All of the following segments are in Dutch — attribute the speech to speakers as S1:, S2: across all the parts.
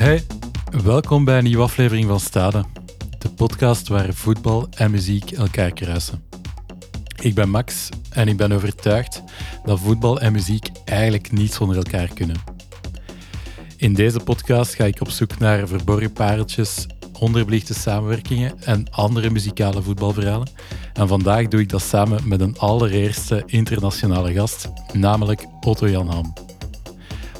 S1: Hey, welkom bij een nieuwe aflevering van Stade, de podcast waar voetbal en muziek elkaar kruisen. Ik ben Max en ik ben overtuigd dat voetbal en muziek eigenlijk niet zonder elkaar kunnen. In deze podcast ga ik op zoek naar verborgen pareltjes, onderbelichte samenwerkingen en andere muzikale voetbalverhalen. En vandaag doe ik dat samen met een allereerste internationale gast, namelijk Otto Jan Ham.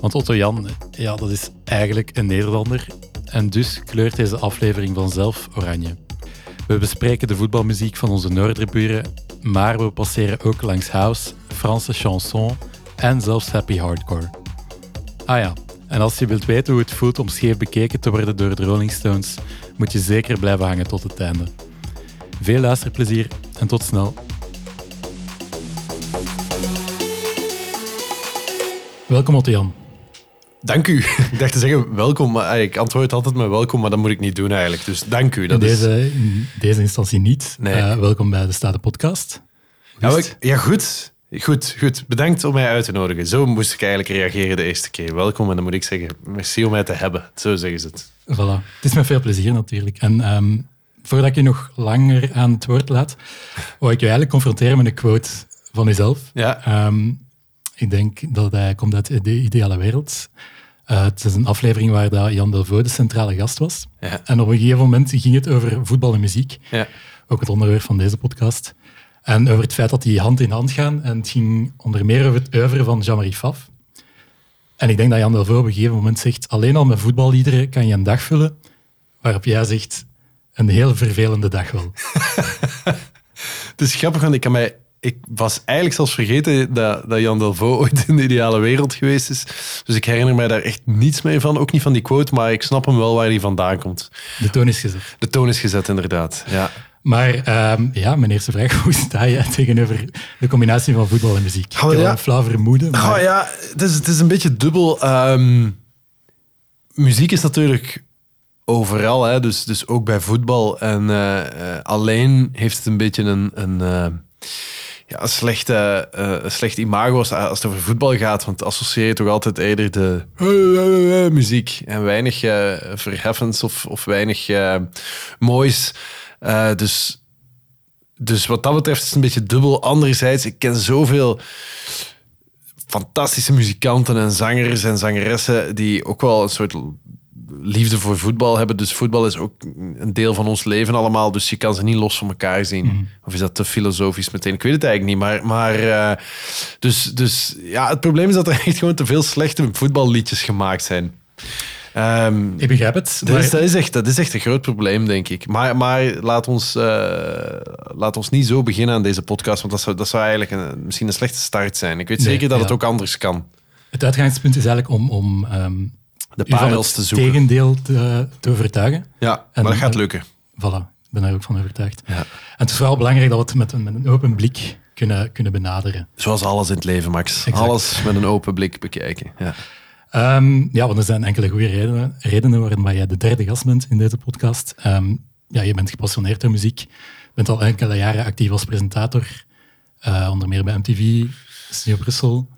S1: Want Otto Jan, ja, dat is eigenlijk een Nederlander en dus kleurt deze aflevering vanzelf oranje. We bespreken de voetbalmuziek van onze Noorderburen, maar we passeren ook langs house, Franse chanson en zelfs happy hardcore. Ah ja, en als je wilt weten hoe het voelt om scheef bekeken te worden door de Rolling Stones, moet je zeker blijven hangen tot het einde. Veel luisterplezier en tot snel. Welkom Otto Jan.
S2: Dank u. Ik dacht te zeggen welkom, maar ik antwoord altijd met welkom, maar dat moet ik niet doen eigenlijk. Dus dank u.
S1: Dat in, deze, is... in deze instantie niet. Nee. Uh, welkom bij de Staten Podcast.
S2: Ja, ik, ja, goed. Goed, goed. Bedankt om mij uit te nodigen. Zo moest ik eigenlijk reageren de eerste keer. Welkom en dan moet ik zeggen, merci om mij te hebben. Zo zeggen ze het.
S1: Voilà. Het is met veel plezier natuurlijk. En um, voordat ik je nog langer aan het woord laat, wil ik je eigenlijk confronteren met een quote van jezelf.
S2: Ja.
S1: Um, ik denk dat hij komt uit de ideale wereld. Uh, het is een aflevering waar dat Jan Delvaux de centrale gast was.
S2: Ja.
S1: En op een gegeven moment ging het over voetbal en muziek.
S2: Ja.
S1: Ook het onderwerp van deze podcast. En over het feit dat die hand in hand gaan. En het ging onder meer over het oeuvre van Jean-Marie Faf. En ik denk dat Jan Delvaux op een gegeven moment zegt, alleen al met voetballiederen kan je een dag vullen. Waarop jij zegt, een heel vervelende dag wel.
S2: het is grappig, want ik kan mij ik was eigenlijk zelfs vergeten dat, dat Jan Delvaux ooit in de ideale wereld geweest is. Dus ik herinner mij daar echt niets meer van. Ook niet van die quote, maar ik snap hem wel waar hij vandaan komt.
S1: De toon is gezet.
S2: De toon is gezet, inderdaad. Ja.
S1: Maar um, ja, mijn eerste vraag, hoe sta je tegenover de combinatie van voetbal en muziek?
S2: Oh, ja.
S1: een flauw vermoeden.
S2: Maar... Oh, ja, het is, het is een beetje dubbel. Um, muziek is natuurlijk overal, hè? Dus, dus ook bij voetbal. En uh, uh, alleen heeft het een beetje een... een uh, ja, een, slechte, uh, imago als, het over voetbal gaat. Want associeer je toch altijd eerder de uh, muziek en weinig verheffends of, of weinig moois. dus, dus wat dat betreft is het een beetje dubbel. Anderzijds, ik ken zoveel fantastische muzikanten en zangers en zangeressen die ook wel een soort liefde voor voetbal hebben. Dus voetbal is ook een deel van ons leven allemaal. Dus je kan ze niet los van elkaar zien. Mm. Of is dat te filosofisch meteen? Ik weet het eigenlijk niet. Maar, maar uh, dus, dus ja, het probleem is dat er echt gewoon te veel slechte voetballiedjes gemaakt zijn.
S1: Um, ik begrijp het.
S2: Dat, is, dat, is echt, dat is echt een groot probleem, denk ik. Maar, maar laat, ons, uh, laat ons niet zo beginnen aan deze podcast, want dat zou, dat zou eigenlijk een, misschien een slechte start zijn. Ik weet zeker dat ja. het ook anders kan.
S1: Het uitgangspunt is eigenlijk om, om um,
S2: de parels te zoeken.
S1: tegendeel te, te overtuigen.
S2: Ja, en, maar dat gaat lukken.
S1: Voilà, ik ben daar ook van overtuigd.
S2: Ja. En
S1: het is vooral belangrijk dat we het met een, met een open blik kunnen, kunnen benaderen.
S2: Zoals alles in het leven, Max. Exact. Alles met een open blik bekijken. Ja.
S1: Um, ja, want er zijn enkele goede redenen, redenen waarom jij de derde gast bent in deze podcast. Um, ja, je bent gepassioneerd door muziek, bent al enkele jaren actief als presentator, uh, onder meer bij MTV, Studio Brussel.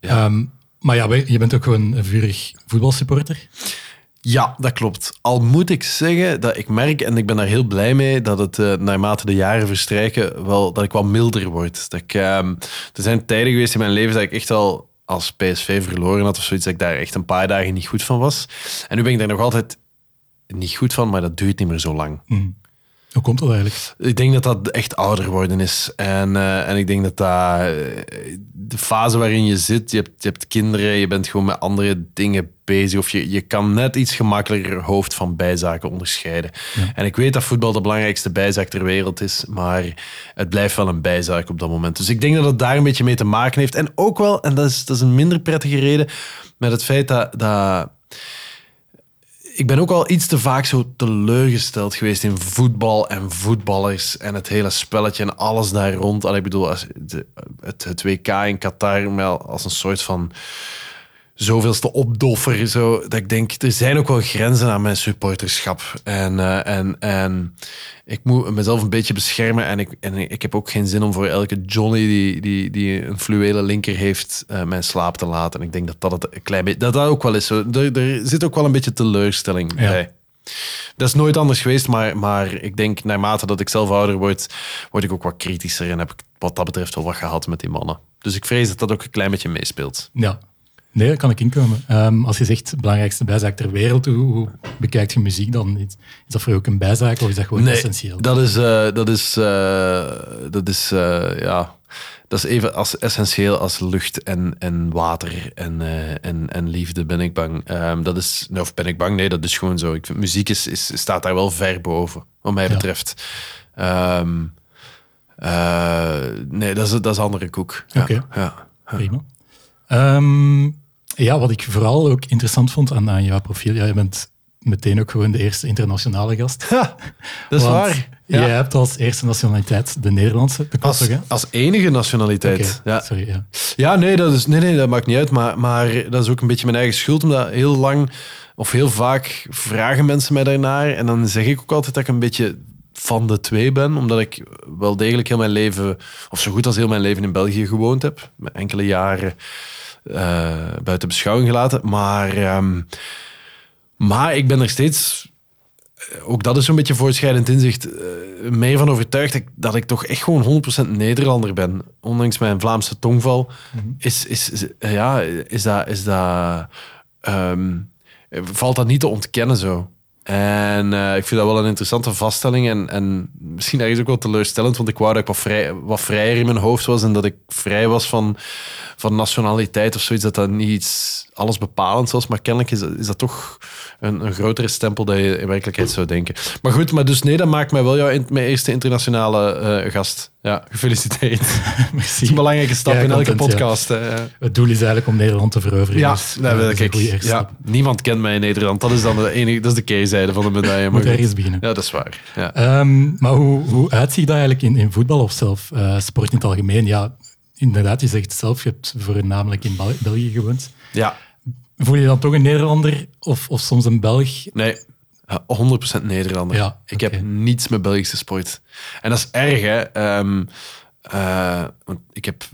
S2: Ja.
S1: Um, maar ja, je bent ook gewoon een vurig voetbalsupporter.
S2: Ja, dat klopt. Al moet ik zeggen dat ik merk, en ik ben daar heel blij mee, dat het uh, naarmate de jaren verstrijken, wel, dat ik wat milder word. Dat ik, uh, er zijn tijden geweest in mijn leven dat ik echt al als PSV verloren had of zoiets, dat ik daar echt een paar dagen niet goed van was. En nu ben ik daar nog altijd niet goed van, maar dat duurt niet meer zo lang.
S1: Mm. Hoe komt dat eigenlijk?
S2: Ik denk dat dat echt ouder worden is. En, uh, en ik denk dat dat de fase waarin je zit, je hebt, je hebt kinderen, je bent gewoon met andere dingen bezig. Of je, je kan net iets gemakkelijker hoofd van bijzaken onderscheiden.
S1: Ja.
S2: En ik weet dat voetbal de belangrijkste bijzaak ter wereld is, maar het blijft wel een bijzaak op dat moment. Dus ik denk dat het daar een beetje mee te maken heeft. En ook wel, en dat is, dat is een minder prettige reden, met het feit dat. dat ik ben ook al iets te vaak zo teleurgesteld geweest in voetbal en voetballers en het hele spelletje en alles daar rond. Allee, ik bedoel, als de, het, het WK in Qatar als een soort van zoveelste opdoffer. Zo, dat ik denk, er zijn ook wel grenzen aan mijn supporterschap. En, eh, en, en ik moet mezelf een beetje beschermen. En ik, en ik heb ook geen zin om voor elke Johnny die, die, die een fluwele linker heeft, uh, mijn slaap te laten. En ik denk dat dat het een klein beetje, dat dat ook wel is. Zo. Er, er zit ook wel een beetje teleurstelling
S1: Ja.
S2: bij. Dat is nooit anders geweest, maar, maar ik denk naarmate dat ik zelf ouder word, word ik ook wat kritischer en heb ik wat dat betreft wel wat gehad met die mannen. Dus ik vrees dat dat ook een klein beetje meespeelt.
S1: Ja. Nee, daar kan ik inkomen. Ehm, als je zegt belangrijkste bijzaak ter wereld, hoe, hoe bekijkt je muziek dan? Is, is dat voor jou ook een bijzaak of is dat gewoon essentieel?
S2: Dat is, eh, dat is, eh, dat is eh, ja, dat is even als essentieel als lucht en, en water en, en, en liefde, ben ik bang. Ehm, dat is, nou, of ben ik bang? Nee, dat is gewoon zo. Ik vind, muziek is, is, staat daar wel ver boven, wat mij
S1: Ja.
S2: betreft. Ehm, eh, nee, dat is, dat is andere koek. Ja,
S1: Oké.
S2: ja.
S1: Prima. Ja, wat ik vooral ook interessant vond aan, aan jouw profiel, ja, je bent meteen ook gewoon de eerste internationale gast.
S2: Ha, dat is
S1: Want
S2: waar. Ja.
S1: Jij hebt als eerste nationaliteit de Nederlandse.
S2: Als,
S1: toch, hè?
S2: als enige nationaliteit. Ja.
S1: Sorry, ja.
S2: Ja, nee dat, is, nee, nee, dat maakt niet uit. Maar, maar dat is ook een beetje mijn eigen schuld. Omdat heel lang of heel vaak vragen mensen mij daarnaar. En dan zeg ik ook altijd dat ik een beetje van de twee ben. Omdat ik wel degelijk heel mijn leven, of zo goed als heel mijn leven in België gewoond heb. Met enkele jaren buiten beschouwing gelaten. Maar, ehm, maar ik ben er steeds eh, ook dat is zo'n beetje voortschrijdend inzicht, eh, meer van overtuigd dat ik, dat ik toch echt gewoon 100% Nederlander ben. Ondanks mijn Vlaamse tongval, is, is, is- eh, ja, is dat, is dat, ehm, valt dat niet te ontkennen zo. En eh, ik vind dat wel een interessante vaststelling en, en misschien ergens ook wel teleurstellend, want ik wou dat ik wat, vrij, wat vrijer in mijn hoofd was en dat ik vrij was van, van nationaliteit of zoiets, dat dat niet iets alles bepalend was, maar kennelijk is, is dat toch een, een grotere stempel dat je in werkelijkheid zou denken. Maar goed, maar dus nee, dat maakt mij wel jouw, in- mijn eerste internationale eh, gast. Ja, gefeliciteerd.
S1: Merci.
S2: is een belangrijke stap
S1: Ja,
S2: in elke
S1: content,
S2: podcast. Ja.
S1: Het doel is eigenlijk om Nederland te veroveren.
S2: Ja,
S1: dus,
S2: nou,
S1: eh,
S2: dat
S1: is
S2: kijk, ja, niemand kent mij in Nederland. Dat is dan de enige, dat is de keerzijde van de medaille. Maar
S1: Moet ergens beginnen.
S2: Ja, dat is waar. Ja.
S1: Ehm, maar hoe, hoe uitziet dat eigenlijk in, in voetbal of zelf eh, sport in het algemeen? Ja, inderdaad, je zegt zelf, je hebt voornamelijk in Bel- België gewoond.
S2: ja,
S1: Voel je dan toch een Nederlander of, of soms een Belg?
S2: nee. Ja, 100% Nederlander.
S1: Ja,
S2: ik heb niets met Belgische sport. En dat is erg, hè. Ehm, eh, want ik heb,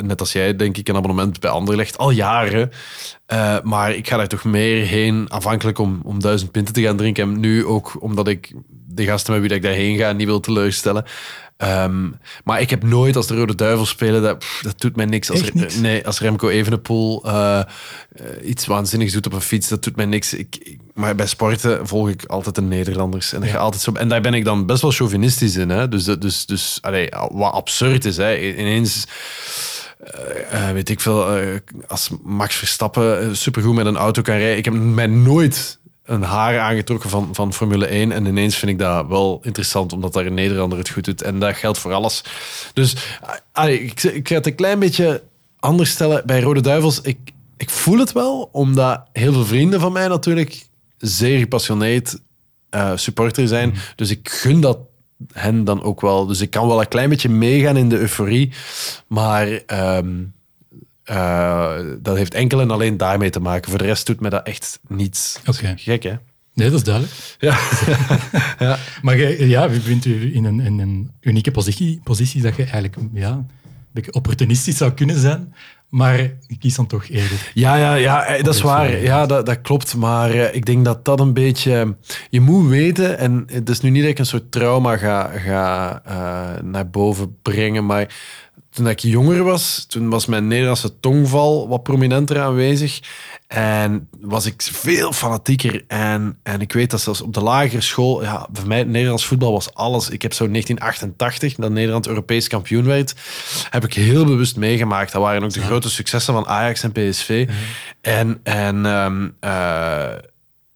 S2: net als jij, denk ik, een abonnement bij Anderlecht. Al jaren. Eh, maar ik ga daar toch meer heen, aanvankelijk om, om duizend pinten te gaan drinken. En nu ook omdat ik de gasten met wie ik daarheen ga niet wil teleurstellen. Ehm, maar ik heb nooit, als de Rode Duivels spelen, dat, dat doet mij niks. Als,
S1: niks?
S2: Nee, als Remco Evenepoel eh, eh, iets waanzinnigs doet op een fiets, dat doet mij niks. Ik, ik- maar bij sporten volg ik altijd de Nederlanders. En,
S1: Ja.
S2: altijd zo, en daar ben ik dan best wel chauvinistisch in. Hè? Dus, dus, dus allee, wat absurd is. Hè? Ineens... eh, weet ik veel, als Max Verstappen supergoed met een auto kan rijden. Ik heb mij nooit een haar aangetrokken van, van Formule 1. En ineens vind ik dat wel interessant, omdat daar een Nederlander het goed doet. En dat geldt voor alles. Dus allee, ik, ik ga het een klein beetje anders stellen. Bij Rode Duivels, ik, ik voel het wel, omdat heel veel vrienden van mij natuurlijk zeer gepassioneerd eh, supporter zijn. Dus ik gun dat hen dan ook wel. Dus ik kan wel een klein beetje meegaan in de euforie. Maar ehm, eh, dat heeft enkel en alleen daarmee te maken. Voor de rest doet mij dat echt niets.
S1: Oké.
S2: Gek, hè?
S1: Nee, dat is duidelijk.
S2: Ja. ja.
S1: Maar ja, je vindt u in een, in een unieke positie, positie dat je eigenlijk ja, een beetje opportunistisch zou kunnen zijn. Maar je kiest dan toch eerder.
S2: Ja, ja, ja, eh, dat is waar. Ja, dat, dat klopt. Maar eh, ik denk dat dat een beetje... Je moet weten, en het is nu niet dat ik een soort trauma ga, ga naar boven brengen, maar toen ik jonger was, toen was mijn Nederlandse tongval wat prominenter aanwezig. En was ik veel fanatieker. En, en ik weet dat zelfs op de lagere school, ja, voor mij Nederlands voetbal was alles. Ik heb zo 1988, dat Nederland Europees kampioen werd, heb ik heel bewust meegemaakt. Dat waren ook de grote successen van Ajax en PSV. En, en, ehm, eh,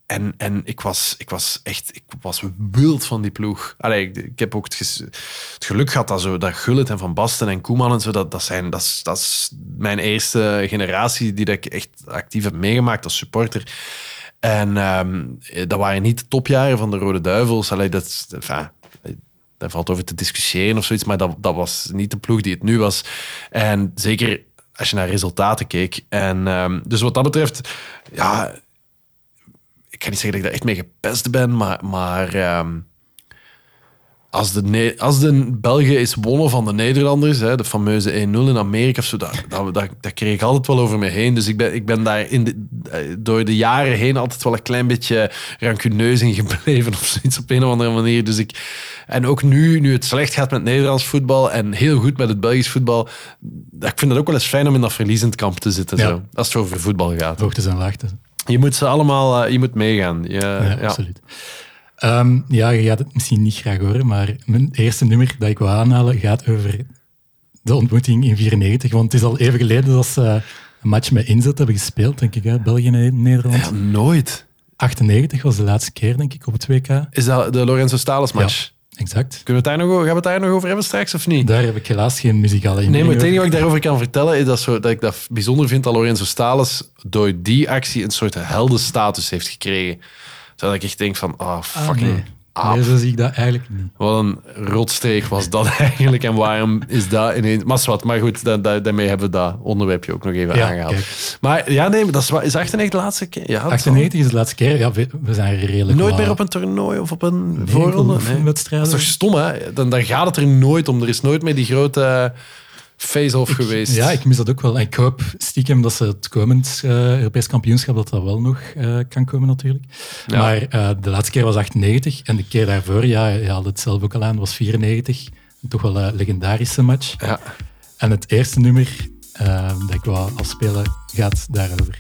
S2: en, en ik, was, ik was echt ik was wild van die ploeg. Allee, ik, ik heb ook het, geluk gehad dat, zo, dat Gullit en Van Basten en Koeman en zo, dat, dat, zijn, dat, dat is mijn eerste generatie die dat ik echt actief heb meegemaakt als supporter. En ehm, dat waren niet de topjaren van de Rode Duivels. Allee, dat, daar valt over te discussiëren of zoiets, maar dat, dat was niet de ploeg die het nu was. En zeker als je naar resultaten keek. En ehm, dus wat dat betreft, ja, kan niet zeggen dat ik daar echt mee gepest ben, maar, maar ehm, als, de, Ne- als de België is wonnen van de Nederlanders, hè, de fameuze 1-0 in Amerika of zo, dat, dat, dat, dat kreeg ik altijd wel over me heen. Dus ik ben, ik ben daar in de, eh, door de jaren heen altijd wel een klein beetje rancuneus in gebleven of zoiets op een of andere manier. Dus ik, en ook nu, nu het slecht gaat met Nederlands voetbal en heel goed met het Belgisch voetbal, ik vind het ook wel eens fijn om in dat verliezend kamp te zitten,
S1: Ja.
S2: zo, als het over voetbal gaat.
S1: Hoogtes en laagtes.
S2: Je moet ze allemaal, eh, je moet meegaan. Je,
S1: Ja,
S2: ja.
S1: absoluut. Ehm, ja, je gaat het misschien niet graag horen, maar mijn eerste nummer dat ik wil aanhalen gaat over de ontmoeting in 94. Want het is al even geleden dat ze een match met inzet hebben gespeeld, denk ik, hè? België en Nederland.
S2: Ja, nooit.
S1: 98 was de laatste keer, denk ik, op het WK.
S2: Is dat de Lorenzo Stalens match?
S1: Exact.
S2: Kunnen we het daar nog, over- gaan we het daar nog over hebben straks of niet?
S1: Daar heb ik helaas geen muzikale
S2: Nee,
S1: inbreng
S2: maar het enige wat ik daarover kan vertellen is dat, zo, dat ik dat bijzonder vind dat Lorenzo Stalens door die actie een soort heldenstatus heeft gekregen. Zodat ik echt denk van, ah,
S1: Ah,
S2: fucking
S1: nee. Nee, zo zie ik dat eigenlijk niet.
S2: Wat een rotstreek was dat eigenlijk en waarom is dat ineens... Maar, wat, maar goed, da- da- daarmee hebben we dat onderwerpje ook nog even
S1: Ja,
S2: aangehaald.
S1: kijk.
S2: Maar ja, nee, dat is, is 98 de laatste keer? Ja, dat is wel-
S1: 98 is de laatste keer. Ja, we, we zijn redelijk
S2: Nooit meer op een toernooi of op een
S1: Nee,
S2: voorronde? Nee. Dat is toch stom, hè? Dan, dan gaat het er nooit om. Er is nooit meer die grote face-off geweest.
S1: Ja, ik mis dat ook wel. En ik hoop stiekem dat ze het komend eh, Europees kampioenschap dat dat wel nog eh, kan komen natuurlijk.
S2: Ja.
S1: Maar eh, de laatste keer was 98 en de keer daarvoor, ja, je haalde het zelf ook al aan, was 94. Een toch wel een legendarische match.
S2: Ja.
S1: En het eerste nummer dat ik wou afspelen gaat daarover.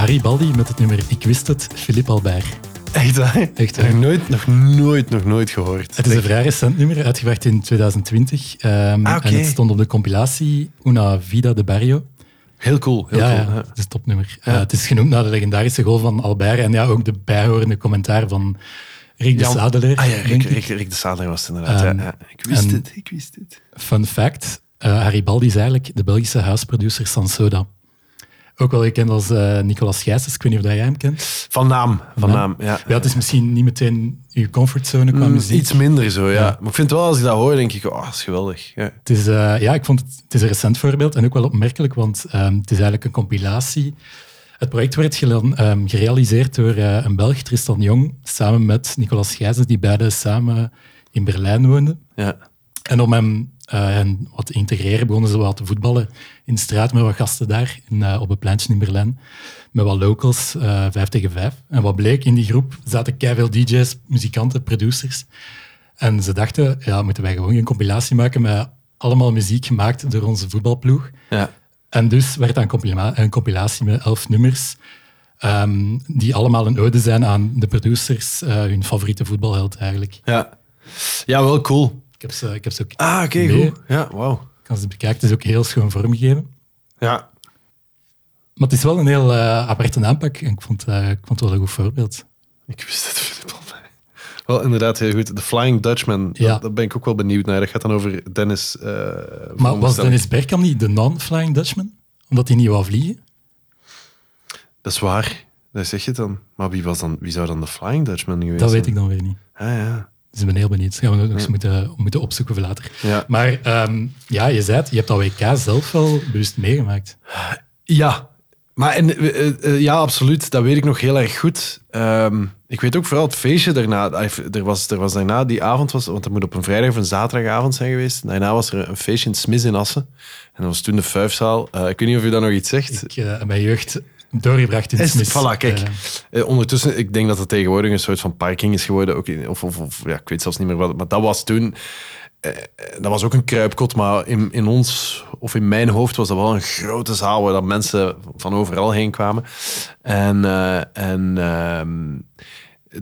S1: Hoorden Harry Baldi met het nummer Ik wist het, Philippe Albert.
S2: Echt waar?
S1: Echt
S2: Nog
S1: waar.
S2: nooit, nog nooit, nog nooit gehoord.
S1: Het is een vrij recent nummer, uitgebracht in 2020. ehm,
S2: Ah.
S1: En het stond op de compilatie Una Vida de Barrio.
S2: Heel cool. Heel
S1: ja,
S2: cool.
S1: ja, het is een topnummer. Eh, het is genoemd naar de legendarische goal van Albert en ja, ook de bijhorende commentaar van Rick de Sadeleer.
S2: Ah ja, Rick, de Sadler was het inderdaad.
S1: Ehm,
S2: ja, ja. Ik wist het, ik wist het.
S1: Fun fact, eh Harry Baldi is eigenlijk de Belgische huisproducer Sansoda. Ook wel gekend als eh, Nicolas Gijsens, ik weet niet of dat jij hem kent.
S2: Van naam, van naam, ja.
S1: Ja, het is misschien niet meteen uw comfortzone qua
S2: Mm,
S1: muziek.
S2: Iets minder zo, ja. Maar ik vind wel, als ik dat hoor, denk ik, oh, dat is geweldig. Ja.
S1: Het is, eh, ja, ik vond het, het is een recent voorbeeld en ook wel opmerkelijk, want ehm, het is eigenlijk een compilatie. Het project werd ehm, gerealiseerd door eh, een Belg, Tristan Jong, samen met Nicolas Gijzen, die beide samen in Berlijn woonden.
S2: Ja.
S1: En om hem eh, hen wat te integreren, begonnen ze wat te voetballen in de straat met wat gasten daar, in, eh, op een pleintje in Berlijn. Met wat locals, eh, vijf tegen vijf. En wat bleek, in die groep zaten veel DJ's, muzikanten, producers. En ze dachten, ja, moeten wij gewoon een compilatie maken met allemaal muziek gemaakt door onze voetbalploeg.
S2: Ja.
S1: En dus werd dat een, compila- een compilatie met elf nummers, ehm, die allemaal een ode zijn aan de producers, hun favoriete voetbalheld eigenlijk.
S2: Ja. ja, wel cool.
S1: Ik heb ze, ik heb ze ook
S2: Ah, oké, goed. Ja, wauw.
S1: kan ze bekijken. Het is ook heel schoon vormgegeven.
S2: Ja.
S1: Maar het is wel een heel eh, aparte aanpak en ik vond, eh, ik vond het wel een goed voorbeeld.
S2: Ik wist het, Filip al. Wel, inderdaad, heel goed. The Flying Dutchman,
S1: Ja.
S2: dat, daar ben ik ook wel benieuwd naar. Dat gaat dan over Dennis... eh,
S1: Maar was
S2: ik.
S1: Dennis Bergkamp niet de non-flying Dutchman? Omdat hij niet wou vliegen?
S2: Dat is waar. Dat zeg je dan. Maar wie, was dan, wie zou dan de Flying Dutchman geweest
S1: Dat weet
S2: zijn?
S1: ik dan weer niet.
S2: Ah, ja.
S1: Dus ik ben heel benieuwd. Dat gaan we nog eens moeten, moeten opzoeken voor later.
S2: Ja.
S1: Maar ehm, ja, je zei het, je hebt dat WK zelf wel bewust meegemaakt.
S2: Ja, maar en, eh, eh, eh, ja, absoluut. Dat weet ik nog heel erg goed. Ehm, ik weet ook vooral het feestje daarna. eh, Er was, er was daarna die avond, was, want dat moet op een vrijdag of een zaterdagavond zijn geweest. Daarna was er een feestje in Smis in Assen. En dat was toen de Fuifzaal. Ik weet niet of u dat nog iets zegt.
S1: Ik mijn jeugd doorgebracht in het
S2: Is-
S1: Smith.
S2: voilà, kijk.
S1: Eh,
S2: ondertussen, ik denk dat het tegenwoordig een soort van parking is geworden. Ook in, of, of, of ja, ik weet zelfs niet meer wat. Maar dat was toen. eh, dat was ook een kruipkot, maar in, in ons, of in mijn hoofd, was dat wel een grote zaal waar dat mensen van overal heen kwamen. En, eh, en ehm,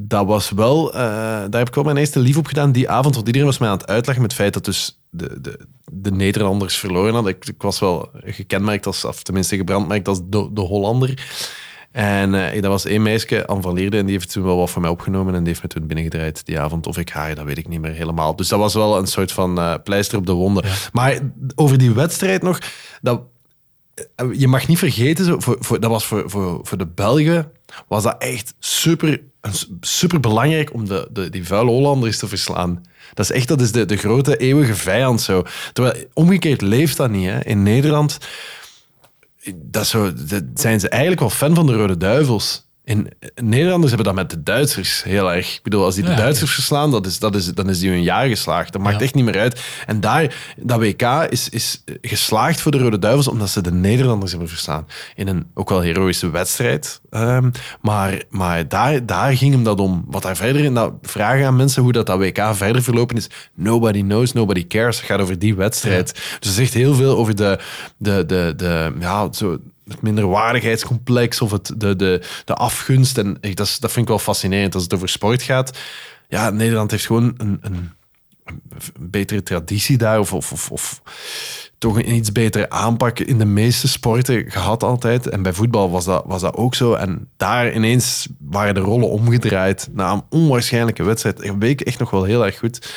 S2: dat was wel, daar heb ik wel mijn eerste lief op gedaan die avond, want iedereen was mij aan het uitleggen met het feit dat dus de, de, de Nederlanders verloren hadden. Ik, ik was wel gekenmerkt als, of tenminste gebrandmerkt als de, de Hollander. En uh, dat was één meisje, Anne van Leerde, en die heeft toen wel wat voor mij opgenomen en die heeft me toen binnengedraaid die avond. Of ik haar, dat weet ik niet meer helemaal. Dus dat was wel een soort van uh, pleister op de wonden. Ja. Maar over die wedstrijd nog, dat, je mag niet vergeten, zo, voor, voor, dat was voor, voor, voor de Belgen, was dat echt super, super belangrijk om de, de, die vuile Hollanders te verslaan. Dat is echt dat is de, de grote eeuwige vijand. Zo. Terwijl omgekeerd leeft dat niet. Hè. In Nederland dat zijn ze eigenlijk wel fan van de Rode Duivels. In Nederlanders hebben dat met de Duitsers heel erg. Ik bedoel, als die de Duitsers verslaan, dat is, dat is, dan is die hun jaar geslaagd. Dat maakt echt niet meer uit. En daar, dat WK is, is geslaagd voor de Rode Duivels, omdat ze de Nederlanders hebben verslaan. In een ook wel heroïsche wedstrijd. Um, maar maar daar, daar ging hem dat om. Wat daar verder in dat vragen aan mensen hoe dat, dat WK verder verlopen is. Nobody knows, nobody cares. Het gaat over die wedstrijd. Dus het zegt heel veel over de, de, de, de ja, zo het minderwaardigheidscomplex of het, de, de, de afgunst. En dat, is, dat vind ik wel fascinerend als het over sport gaat. Ja, Nederland heeft gewoon een, een, betere traditie daar. Of, of, toch een iets betere aanpak in de meeste sporten gehad altijd. En bij voetbal was dat, was dat ook zo. En daar ineens waren de rollen omgedraaid na een onwaarschijnlijke wedstrijd. Ik week echt nog wel heel erg goed.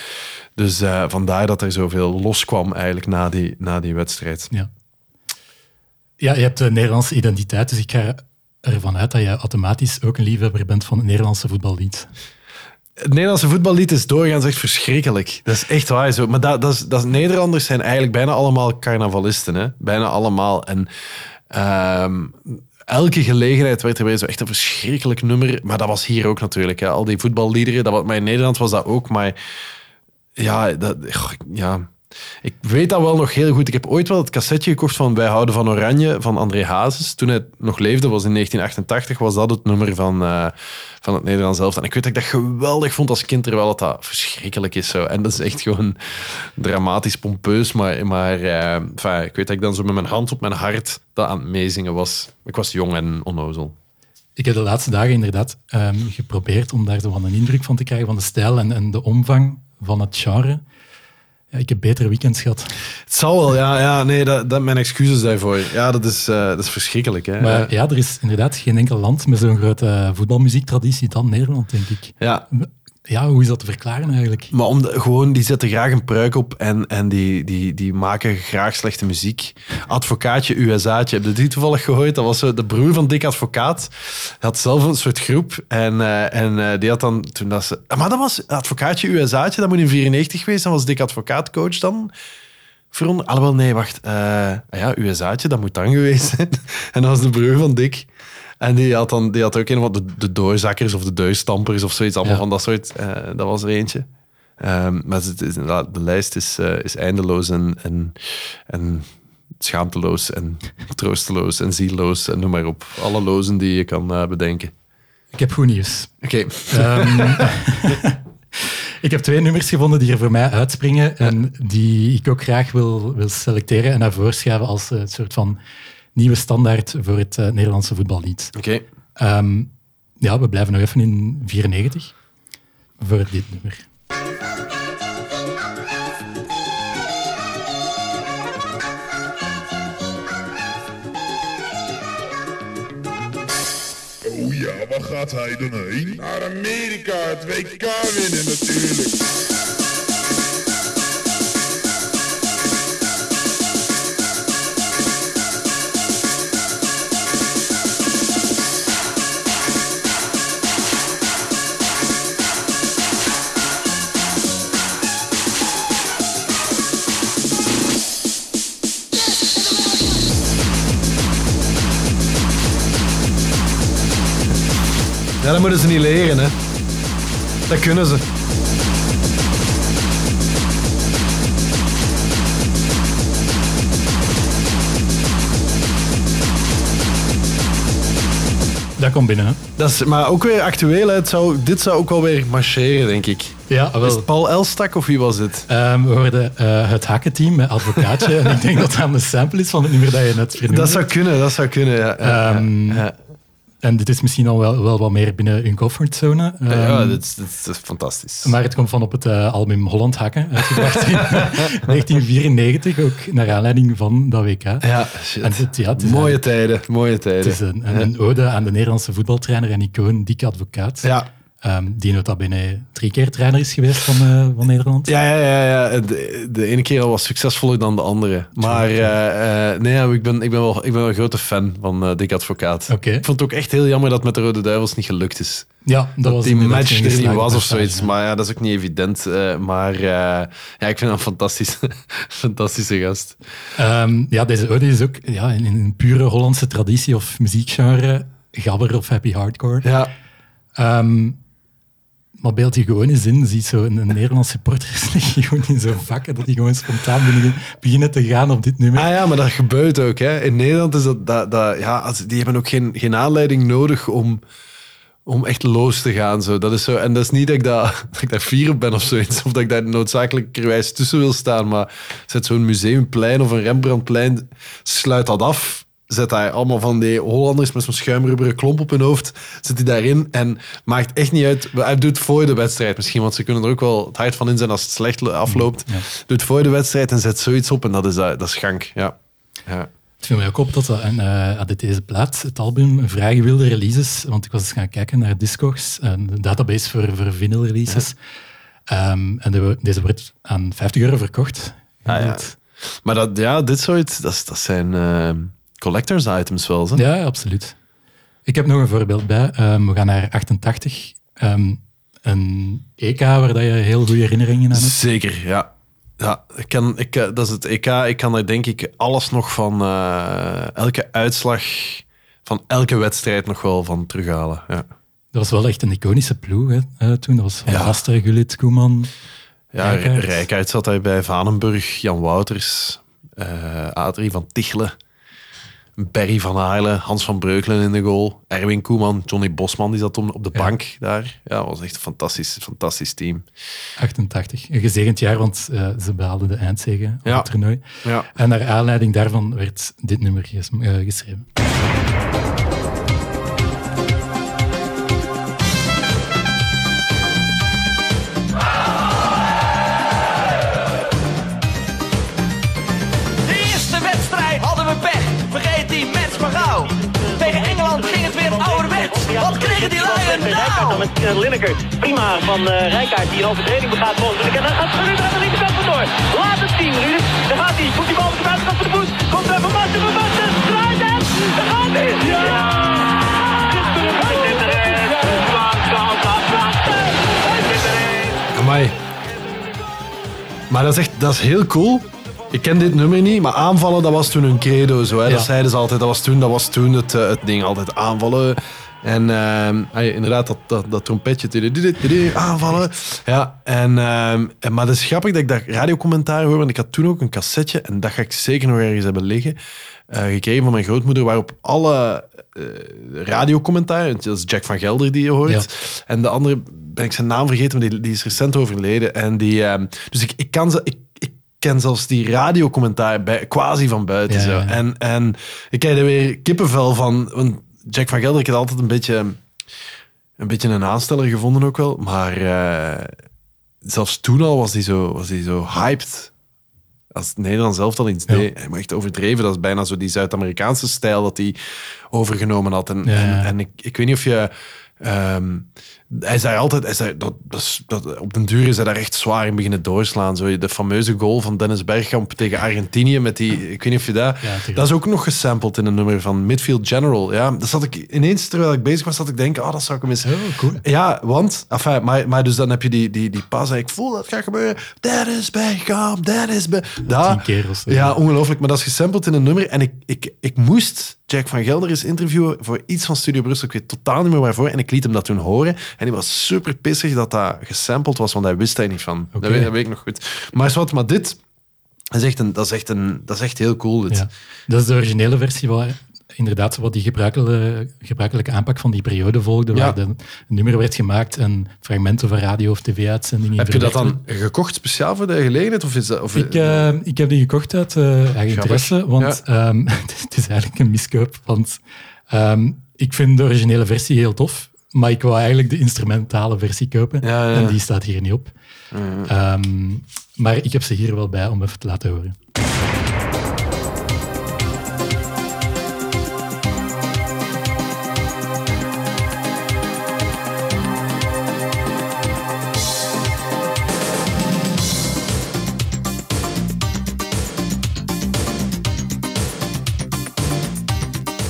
S2: Dus uh, vandaar dat er zoveel loskwam eigenlijk na die, na die wedstrijd.
S1: Ja. Ja, je hebt de Nederlandse identiteit, dus ik ga ervan uit dat je automatisch ook een liefhebber bent van het Nederlandse voetballied.
S2: Het Nederlandse voetballied is doorgaans echt verschrikkelijk. Dat is echt waar zo. Maar dat, dat, is, dat Nederlanders zijn eigenlijk bijna allemaal carnavalisten. Hè? Bijna allemaal. En uh, elke gelegenheid werd er weer zo echt een verschrikkelijk nummer. Maar dat was hier ook natuurlijk. Hè? Al die voetballiederen. Dat, maar in Nederland was dat ook. Maar ja, dat, ja, ik weet dat wel nog heel goed. Ik heb ooit wel het cassetje gekocht van Wij houden van Oranje van André Hazes. Toen hij nog leefde, was in 1988, was dat het nummer van, uh, van het Nederlands zelf. En ik weet dat ik dat geweldig vond als kind, terwijl het dat verschrikkelijk is. Zo. En dat is echt gewoon dramatisch pompeus. Maar, maar uh, ik weet dat ik dan zo met mijn hand op mijn hart dat aan het meezingen was. Ik was jong en onnozel.
S1: Ik heb de laatste dagen inderdaad um, geprobeerd om daar zo een indruk van te krijgen van de stijl en, en de omvang van het genre. Ja, ik heb betere weekends gehad.
S2: Het zal wel, ja. ja nee, dat, dat mijn excuses daarvoor. Ja, dat is, uh, dat is verschrikkelijk. Hè.
S1: Maar ja, er is inderdaad geen enkel land met zo'n grote voetbalmuziektraditie dan Nederland, denk ik.
S2: Ja
S1: ja, hoe is dat te verklaren eigenlijk?
S2: Maar om gewoon, die zetten graag een pruik op en, en die, die, die maken graag slechte muziek. Advocaatje USA'tje, heb je die toevallig gehoord? Dat was de broer van Dick Advocaat. Hij had zelf een soort groep en, uh, en uh, die had dan toen dat ze... Maar dat was Advocaatje USA'tje, dat moet in 94 geweest dan was Dick Advocaat coach dan. Veronder... Alhoewel, nee, wacht. Uh, ja, USA'tje, dat moet dan geweest zijn. en dat was de broer van Dick. En die had, dan, die had ook een van de, de doorzakkers of de duistampers of zoiets. Allemaal van dat soort. Uh, dat was er eentje. Um, maar het is, de lijst is, uh, is eindeloos en, en, en schaamteloos en troosteloos en zielloos en noem maar op. Alle lozen die je kan uh, bedenken.
S1: Ik heb goed nieuws.
S2: Oké. Okay. Um,
S1: ik heb twee nummers gevonden die er voor mij uitspringen en die ik ook graag wil, wil selecteren en naar voren schuiven als een soort van nieuwe standaard voor het uh, Nederlandse voetballied.
S2: Oké.
S1: Okay. Um, ja, we blijven nog even in 94 voor dit nummer.
S3: Oh ja, waar gaat hij dan heen? Naar Amerika, het WK winnen natuurlijk.
S2: Ja, dat moeten ze niet leren, hè. Dat kunnen ze.
S1: Dat komt binnen, hè?
S2: Dat is, maar ook weer actueel, hè. Het zou, dit zou ook wel weer marcheren, denk ik.
S1: Ja,
S2: Is
S1: wel.
S2: het Paul Elstak of wie was het?
S1: Ehm, we hoorden eh, het hakkenteam met advocaatje. en ik denk dat dat een sample is van het nummer dat je net vernoemde.
S2: Dat zou kunnen, dat zou kunnen, ja. Ja,
S1: Ehm,
S2: ja.
S1: En dit is misschien al wel, wel wat meer binnen hun comfortzone.
S2: Ja,
S1: Ehm,
S2: ja, dit, is- fantastisch.
S1: Maar het komt van op het eh, album Holland Hakken, uitgebracht in 1994, ook naar aanleiding van dat WK.
S2: ja, shit.
S1: En het, ja, het is,
S2: mooie tijden, mooie tijden.
S1: het is een, een, een ode aan de Nederlandse voetbaltrainer en icoon Dick Advocaat.
S2: ja.
S1: Ehm, die nota bene drie keer trainer is geweest van, eh, van Nederland.
S2: Ja, ja, ja, ja. De, de ene keer al was succesvoller dan de andere. Maar eh, nee, ik, ben, ik, ben wel, ik ben wel een grote fan van Dick Advocaat.
S1: Oké.
S2: Ik vond het ook echt heel jammer dat met de Rode Duivels niet gelukt is.
S1: Ja, dat, was
S2: die match er niet was of zoiets.
S1: ja.
S2: Maar ja, dat is ook niet evident. maar ja, ik vind hem een fantastisch, fantastische gast.
S1: Ehm, ja, deze ode is ook ja, in, in een pure Hollandse traditie of muziekgenre, gabber of happy hardcore.
S2: Ja,
S1: Ehm, maar beeld je gewoon eens in, ziet zo een, een Nederlandse supporterslegioen in zo'n vakken, dat die gewoon spontaan beginnen, te gaan op dit nummer.
S2: Ah ja, maar dat gebeurt ook. Hè. In Nederland is dat... dat, dat ja, die hebben ook geen, geen aanleiding nodig om, om echt los te gaan. Zo. Dat is zo. En dat is niet dat ik, daar fier op ben of zoiets. Of dat ik daar noodzakelijkerwijs tussen wil staan. Maar zet zo'n museumplein of een Rembrandtplein, sluit dat af. Zet daar allemaal van die Hollanders met zo'n schuimrubberen klomp op hun hoofd. Zet die daarin en maakt echt niet uit. Hij doet voor de wedstrijd misschien, want ze kunnen er ook wel het hart van in zijn als het slecht afloopt.
S1: Ja.
S2: Doet voor de wedstrijd en zet zoiets op en dat is, eh, dat is gank. Ja. Ja.
S1: Het viel mij ook op dat een, eh, had deze plaat, het album, vrij gewilde releases. Want ik was eens gaan kijken naar Discogs, een database voor, voor vinyl releases. Ehm, en de- deze wordt aan 50 euro verkocht.
S2: Ah, ja. Maar dat, ja, dit soort, dat, zijn eh, collectors items wel. Zo.
S1: ja, absoluut. Ik heb nog een voorbeeld bij. Ehm, we gaan naar 88. Ehm, een EK waar dat je heel goede herinneringen aan hebt.
S2: Zeker, ja. Ja, ik kan, ik, eh, dat is het EK. Ik kan er denk ik alles nog van, eh, elke uitslag van elke wedstrijd nog wel van terughalen. Ja,
S1: Dat was wel echt een iconische ploeg hè, eh, toen. Dat was Van
S2: Ja.
S1: Gullit, Koeman.
S2: ja
S1: Rijkaard.
S2: Rijkaard zat daar bij Vanenburg, Jan Wouters, eh Adrie van Tichelen, Barry van Aarle, Hans van Breukelen in de goal, Erwin Koeman, Johnny Bosman die zat op de
S1: Ja.
S2: bank daar. Ja, was echt een fantastisch, fantastisch team.
S1: 88. Een gezegend jaar, want eh, ze behaalden de eindzege op
S2: Ja.
S1: het toernooi.
S2: Ja.
S1: En naar aanleiding daarvan werd dit nummer ges- eh, geschreven.
S4: Rijkaard dan met uh, Lineker. Prima van uh, Rijkaard die een overtreding begaat volgens En dan gaat Ruud aan de linkerkant vandoor. Laat het zien, Ruud. Daar gaat hij. Voet die bal op de buitenkant van de voet. Komt er Van Basten, Van Basten. Draait hem. Daar gaat hij. Ja! Hij zit erin. Hij zit erin.
S2: Amai. Maar dat is echt dat is heel cool. Ik ken dit nummer niet, maar aanvallen, dat was toen een credo. Zo, hè.
S1: Ja.
S2: Dat zeiden ze altijd. Dat was toen, dat was toen het, eh, het ding. Altijd aanvallen. En ah, inderdaad, dat, dat, dat trompetje. Aanvallen. Ja, en, ehm, maar het is grappig dat ik dat radiocommentaar hoor. Want ik had toen ook een cassetje. En dat ga ik zeker nog ergens hebben liggen. eh, gekregen van mijn grootmoeder. Waarop alle eh radiocommentaar. Dat is Jack van Gelder die je hoort.
S1: Ja.
S2: En de andere, ben ik zijn naam vergeten, maar die, die is recent overleden. En die, ehm, dus ik, ik kan ze. Ik, ik ken zelfs die radiocommentaar bij, quasi van buiten.
S1: Ja,
S2: zo.
S1: ja.
S2: En, en ik krijg er weer kippenvel van. Want Jack van Gelder, ik had altijd een beetje, een beetje een aansteller gevonden ook wel. Maar eh, zelfs toen al was hij zo, was hij zo hyped. Als Nederland zelf al iets
S1: Ja.
S2: deed. Hij mag echt overdreven. Dat is bijna zo die Zuid-Amerikaanse stijl dat hij overgenomen had. En,
S1: Ja,
S2: en,
S1: ja.
S2: en ik, ik weet niet of je... ehm, hij daar altijd... Hij dat, dat, dat, op den duur is hij daar echt zwaar in beginnen doorslaan. Zo, de fameuze goal van Dennis Bergkamp tegen Argentinië. Met die, ik weet niet of je dat...
S1: Ja,
S2: dat is ook nog gesampled in een nummer van Midfield General. Ja, dat zat ik ineens, terwijl ik bezig was, zat ik denken, oh, dat zou ik hem eens...
S1: Oh, cool.
S2: Ja, want, enfin, maar, maar dus dan heb je die, die, die pas en ik voel dat het gaat gebeuren. Dat is Bergkamp, dat is bij.
S1: Tien keer of zo.
S2: Ja, ongelooflijk. Maar dat is gesampled in een nummer. En ik, ik, ik moest Jack van Gelder eens interviewen voor iets van Studio Brussel. Ik weet totaal niet meer waarvoor. En ik liet hem dat toen horen. En hij was super pissig dat dat gesampled was, want hij wist daar niet van. Dat, weet, dat weet ik nog goed. Maar, is wat, maar dit, dat is echt, een, dat is echt, een, dat is echt heel cool. Dit.
S1: Ja. Dat is de originele versie waar in inderdaad wat die gebruikelijke, gebruikelijke aanpak van die periode volgde,
S2: Ja.
S1: waar de, een nummer werd gemaakt en fragmenten van radio- of tv-uitzendingen
S2: Heb je dat dan gekocht speciaal voor de gelegenheid? Of is dat, of,
S1: Ik, eh, ik heb die gekocht uit eh eigen interesse, want ehm, het is eigenlijk een miskoop. Want ehm, ik vind de originele versie heel tof, maar ik wou eigenlijk de instrumentale versie kopen.
S2: Ja, ja.
S1: En die staat hier niet op. Ehm, maar ik heb ze hier wel bij om even te laten horen.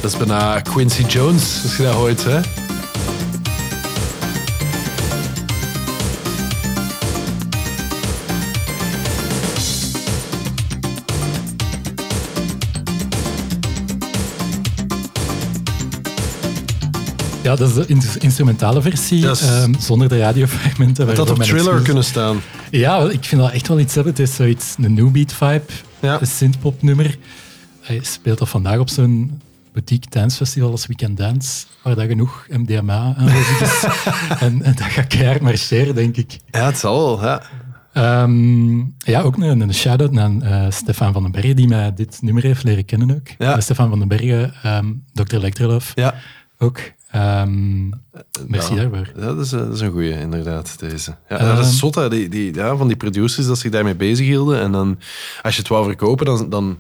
S2: Dat is bijna Quincy Jones, als je dat hoort. Hè?
S1: Ja, dat is de in- instrumentale versie, ehm, zonder de radiofragmenten.
S2: Dat op Thriller kunnen staan.
S1: Ja, ik vind dat echt wel iets hebben. Het is zoiets, een new beat vibe,
S2: Ja.
S1: een synthpop nummer. Hij speelt dat vandaag op zo'n boutique dancefestival als Weekend Dance, waar dat genoeg MDMA aanwezig is. en, en dat gaat keihard marcheren, denk ik.
S2: Ja, het zal wel. Ja.
S1: Ehm, ja, ook een, een shout-out naar eh, Stefan van den Bergen, die mij dit nummer heeft leren kennen ook.
S2: Ja.
S1: Stefan van den Bergen, ehm Dr. Electrolove
S2: Ja.
S1: ook. Ehm, merci
S2: Ja.
S1: daarvoor.
S2: Ja, dat is, eh, dat is een goeie, inderdaad, deze. Ja,
S1: Ehm.
S2: dat is zot, hè, die, die, ja, van die producers dat zich daarmee bezighielden. En dan, als je het wou verkopen, dan, dan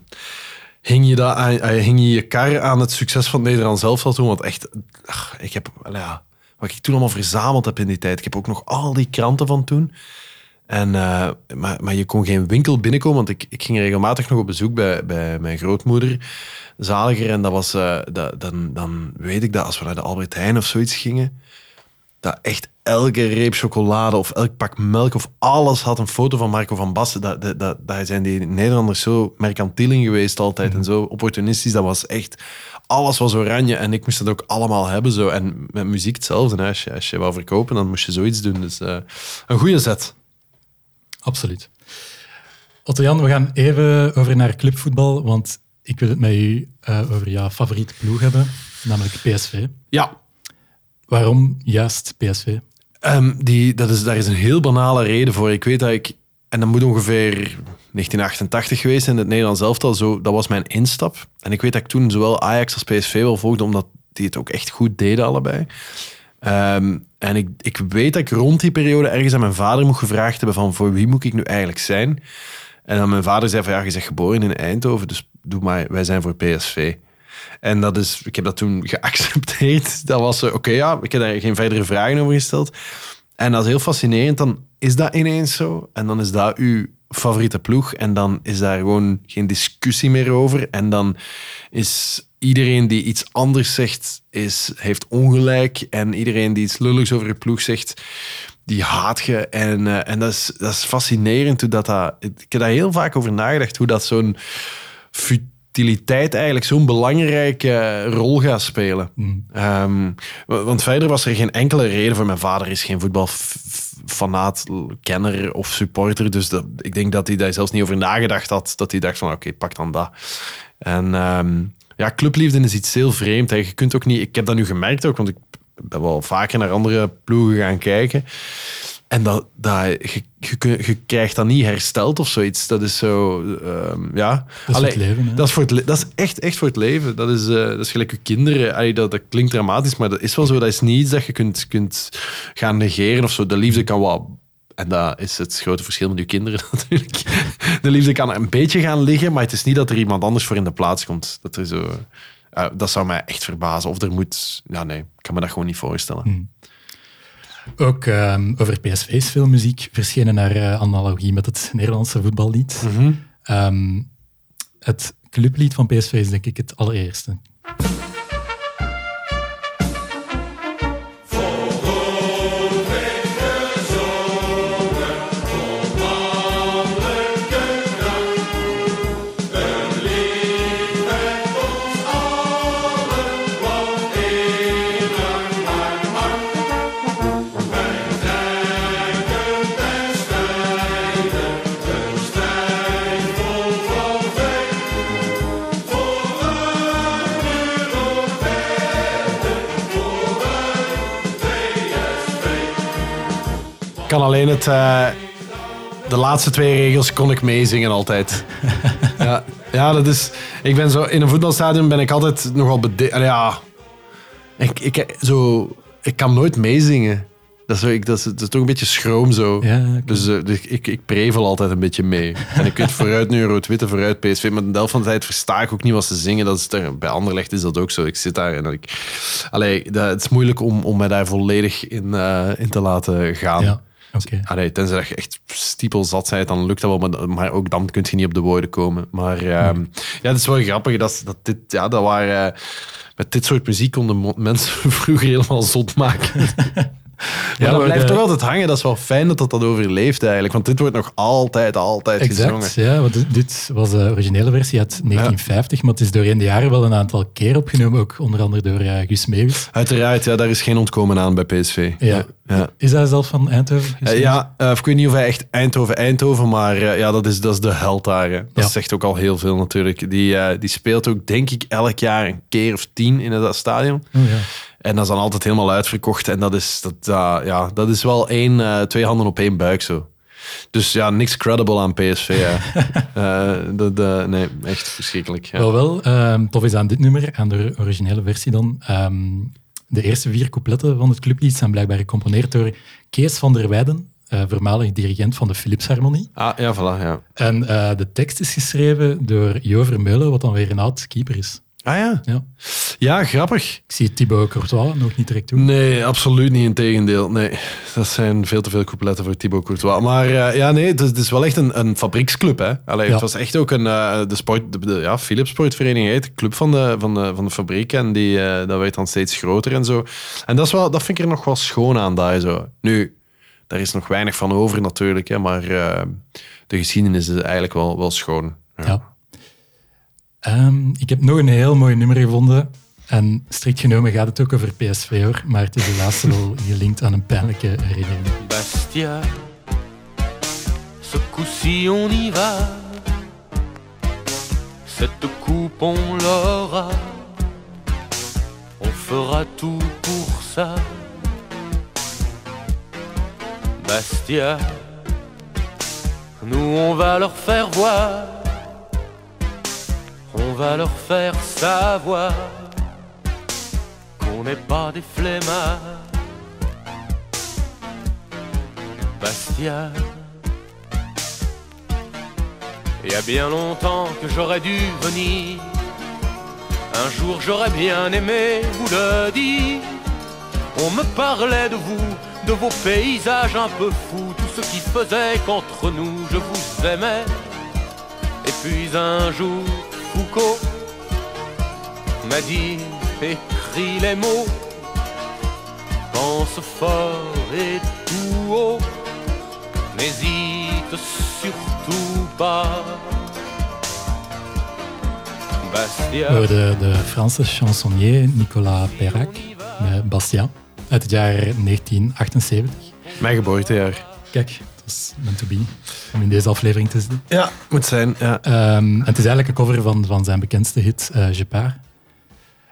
S2: hing, je dat aan, eh, hing je je kar aan het succes van het Nederlands elftal toen. Want echt, ach, ik heb, ja, wat ik toen allemaal verzameld heb in die tijd. Ik heb ook nog al die kranten van toen. En, eh, maar, maar je kon geen winkel binnenkomen, want ik, ik ging regelmatig nog op bezoek bij, bij mijn grootmoeder, zaliger. En dat was, eh, dat, dan, dan weet ik dat als we naar de Albert Heijn of zoiets gingen, dat echt elke reep chocolade of elk pak melk of alles had een foto van Marco van Basten. Dat, dat, dat, zijn die Nederlanders zo mercantiel in geweest altijd en zo opportunistisch. Dat was echt... Alles was oranje en ik moest dat ook allemaal hebben. Zo. En met muziek hetzelfde. Als, je, als je wou verkopen, dan moest je zoiets doen. Dus eh, een goede zet.
S1: Absoluut. Otto-Jan, we gaan even over naar clubvoetbal, want ik wil het met u eh, over jouw favoriete ploeg hebben, namelijk PSV.
S2: Ja,
S1: Waarom juist PSV?
S2: Ehm, die, dat is, daar is een heel banale reden voor. Ik weet dat ik, en dat moet ongeveer 1988 geweest zijn, in het Nederlands elftal, zo, dat was mijn instap. En ik weet dat ik toen zowel Ajax als PSV wel volgde, omdat die het ook echt goed deden allebei. Ehm, en ik, ik weet dat ik rond die periode ergens aan mijn vader moet gevraagd hebben van voor wie moet ik nu eigenlijk zijn? En dan mijn vader zei van ja, je bent geboren in Eindhoven, dus doe maar, wij zijn voor PSV. En dat is, ik heb dat toen geaccepteerd. Dat was oké, ja, ik heb daar geen verdere vragen over gesteld. En dat is heel fascinerend. Dan is dat ineens zo. En dan is dat uw favoriete ploeg. En dan is daar gewoon geen discussie meer over. En dan is iedereen die iets anders zegt, is, heeft ongelijk. En iedereen die iets lulligs over je ploeg zegt, die haat je. En, eh, en dat, is, dat is fascinerend hoe dat, dat... Ik heb daar heel vaak over nagedacht, hoe dat zo'n futiliteit eigenlijk zo'n belangrijke rol gaat spelen. Ehm, wa- want verder was er geen enkele reden voor mijn vader is geen voetbalfanaat, kenner of supporter. Dus dat, ik denk dat hij daar zelfs niet over nagedacht had. Dat hij dacht van oké, pak dan dat. En ehm, ja, clubliefde is iets heel vreemd. Je kunt ook niet, ik heb dat nu gemerkt ook, want ik ben wel vaker naar andere ploegen gaan kijken. En dat, dat, je, je, krijgt dat niet hersteld of zoiets. Dat is zo, ehm, ja.
S1: Dat is voor het leven, hè?
S2: Dat is, voor het le- dat is echt, echt voor het leven. Dat is, eh, dat is gelijk je kinderen. Allee, dat, dat klinkt dramatisch, maar dat is wel zo. Dat is niet iets dat je kunt, kunt gaan negeren of zo. De liefde kan wel... En dat is het grote verschil met je kinderen natuurlijk. De liefde kan een beetje gaan liggen, maar het is niet dat er iemand anders voor in de plaats komt. Dat, er zo, eh, dat zou mij echt verbazen. Of er moet... Ja, nee, ik kan me dat gewoon niet voorstellen.
S1: Ook ehm, over PSV is veel muziek verschenen naar eh, analogie met het Nederlandse voetballied. Ehm, het clublied van PSV is denk ik het allereerste.
S2: Kan alleen het... eh, de laatste twee regels kon ik meezingen altijd. ja, ja, dat is... Ik ben zo... In een voetbalstadion ben ik altijd nogal bede... Ja... Ik, ik, zo, ik kan nooit meezingen. Dat is, ik, dat, is, dat is toch een beetje schroom zo.
S1: Ja.
S2: Dus, eh, dus ik, ik prevel altijd een beetje mee. En ik weet vooruit nu rood-witte, vooruit PSV. Maar de helft van de tijd versta ik ook niet wat ze zingen. Dat is er, bij Anderlecht is dat ook zo. Ik zit daar en ik... Allee, dat, het is moeilijk om, om mij daar volledig in, eh, in te laten gaan.
S1: Ja, oké.
S2: Allee, tenzij dat je echt stiepel zat bent, dan lukt dat wel. Maar, maar ook dan kun je niet op de woorden komen. Maar ehm, ja, het is wel grappig dat, dat dit... Ja, dat waren... eh, met dit soort muziek konden mensen vroeger helemaal zot maken. Ja, dat
S1: maar
S2: blijft toch altijd hangen. Dat is wel fijn dat dat, dat overleeft eigenlijk. Want dit wordt nog altijd, altijd gezongen.
S1: Ja. Want dit- was de originele versie uit 1950, maar het is doorheen de jaren wel een aantal keer opgenomen, ook onder andere door eh, Guus Meeuwis.
S2: Uiteraard, ja, daar is geen ontkomen aan bij PSV.
S1: Ja.
S2: ja.
S1: Is hij zelf van Eindhoven? Meeuwis?
S2: ja, eh, ik weet niet of hij echt Eindhoven-Eindhoven, maar ja, dat is, dat is de held daar. hè. Dat
S1: Ja.
S2: zegt ook al heel veel natuurlijk. Die, die speelt ook, denk ik, elk jaar een keer of tien in het stadion.
S1: Oh, ja.
S2: En dat is dan altijd helemaal uitverkocht. En dat is, dat, ja, dat is wel één, eh, twee handen op één buik zo. Dus ja, niks credible aan PSV. dat, eh, nee, echt verschrikkelijk. Ja.
S1: Wel, wel ehm, tof is aan dit nummer, aan de originele versie dan. ehm, de eerste vier coupletten van het clublied zijn blijkbaar gecomponeerd door Kees van der Weijden, eh, voormalig dirigent van de Philipsharmonie.
S2: Ah, ja, voilà, ja.
S1: En eh, de tekst is geschreven door Jo Vermeulen, wat dan weer een oud keeper is.
S2: Ah ja.
S1: Ja.
S2: Ja, grappig.
S1: Ik zie Thibaut Courtois nog niet direct toe.
S2: Nee, absoluut niet. Integendeel. Nee, dat zijn veel te veel coupletten voor Thibaut Courtois. Maar eh, ja, nee, het is, het is wel echt een, een fabrieksclub. Hè? Allee,
S1: Ja.
S2: Het was echt ook een, eh, de, sport, de, de- ja, Philips Sportvereniging, heet, de club van de, van de, van de fabriek. En die, eh, dat werd dan steeds groter en zo. En dat, is wel, dat vind ik er nog wel schoon aan daar zo. Nu, daar is nog weinig van over natuurlijk, hè, maar de geschiedenis is eigenlijk wel, wel schoon. Ja.
S1: Ja. Ehm, ik heb nog een heel mooi nummer gevonden. En strikt genomen gaat het ook over PSV hoor. Maar het is helaas wel gelinkt aan een pijnlijke herinnering.
S5: Bastia, ce coup-ci on y va. Cette coupe on l'aura. On fera tout pour ça. Bastia, nous on va leur faire voir. On va leur faire savoir qu'on n'est pas des flemmards. Bastia. Il y a bien longtemps que j'aurais dû venir. Un jour j'aurais bien aimé vous le dire. On me parlait de vous, de vos paysages un peu fous, tout ce qui faisait qu'entre nous je vous aimais. Et puis un jour, Foucault m'a dit, écris les mots, pense fort et tout haut, n'hésite surtout pas. Bastia.
S1: We hoorden de Franse chansonnier Nicolas Perrac met Bastien uit het jaar 1978.
S2: Mijn geboortejaar.
S1: Kijk, het was meant to be om in deze aflevering te zitten.
S2: Ja, moet zijn. Ja.
S1: Ehm, en het is eigenlijk een cover van, van zijn bekendste hit, eh Je pars.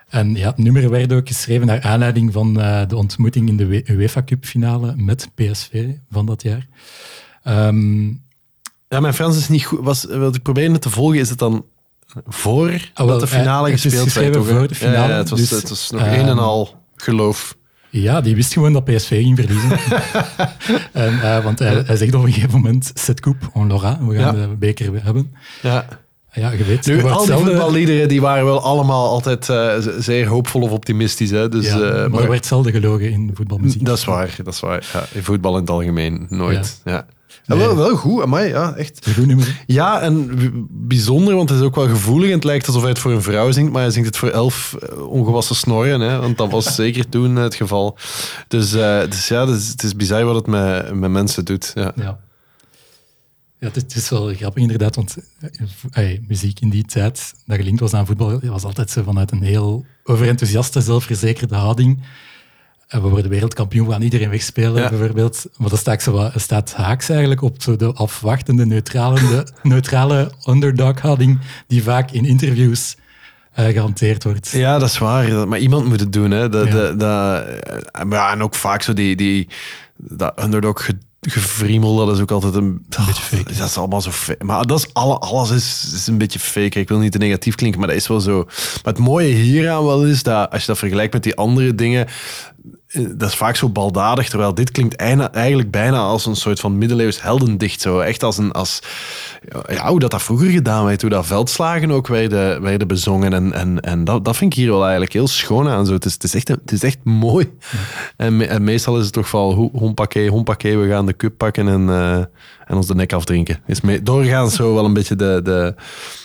S1: En ja, het nummer werd ook geschreven naar aanleiding van eh, de ontmoeting in de UEFA Cup finale met PSV van dat jaar. Ehm,
S2: Ja, mijn Frans is niet goed. Was, wat ik probeerde het te volgen, is het dan voor
S1: wel,
S2: dat de finale
S1: eh, het is
S2: gespeeld werd?
S1: geschreven
S2: toch, hè?
S1: voor de finale,
S2: Ja, ja, het, was,
S1: dus,
S2: het was nog
S1: ehm,
S2: een en al geloof.
S1: Ja, die wist gewoon dat PSV ging verliezen. en, eh, want hij, hij zegt op een gegeven moment, set coupe, on l'aura, we gaan
S2: Ja.
S1: de beker hebben.
S2: Ja.
S1: Ja, je weet,
S2: Nu,
S1: je wordt
S2: al die voetballiederen die waren wel allemaal altijd eh, zeer hoopvol of optimistisch. Hè? Dus,
S1: ja,
S2: eh,
S1: maar
S2: maar
S1: er werd zelden gelogen in voetbalmuziek.
S2: dat is waar. Dat is waar. Ja, in voetbal in het algemeen nooit. Ja.
S1: Nee.
S2: wel, wel goed, amai, ja, echt.
S1: Goed nummer.
S2: Ja, en bijzonder, want het is ook wel gevoelig. En het lijkt alsof hij het voor een vrouw zingt, maar hij zingt het voor elf eh, ongewassen snorren. Hè? Want dat was zeker toen het geval. Dus, eh, dus ja, het is, het is bizar wat het met, met mensen doet. Ja.
S1: Ja. Ja, het is, het is wel grappig inderdaad, want eh, muziek in die tijd dat gelinkt was aan voetbal, was altijd zo vanuit een heel overenthousiaste, zelfverzekerde houding. We worden wereldkampioen, we gaan iedereen wegspelen,
S2: Ja.
S1: bijvoorbeeld. Maar dat staat, zo, staat haaks eigenlijk op zo de afwachtende, neutrale, de neutrale underdog-houding die vaak in interviews eh, gehanteerd wordt.
S2: Ja, dat is waar. Maar iemand moet het doen. Hè. Dat,
S1: Ja.
S2: dat, dat, eh, ja, en ook vaak zo die, die, dat underdog gevriemel, dat is ook altijd een,
S1: Een beetje fake.
S2: Dat is allemaal zo fake. Maar dat is alle, alles is, is een beetje fake. Ik wil niet te negatief klinken, maar dat is wel zo. Maar het mooie hieraan wel is dat als je dat vergelijkt met die andere dingen, dat is vaak zo baldadig. Terwijl dit klinkt eigenlijk bijna als een soort van middeleeuws heldendicht. Zo. Echt als een. Als, ja, hoe dat, dat vroeger gedaan werd. Hoe dat veldslagen ook werden, werden bezongen. En, en, en dat, dat vind ik hier wel eigenlijk heel schoon aan. Zo. Het, is, het, is echt, het is echt mooi. En, me- en meestal is het toch wel ho- hompakee, hompakee. We gaan de cup pakken en, eh, en ons de nek afdrinken. Is me, doorgaans zo wel een beetje de, de,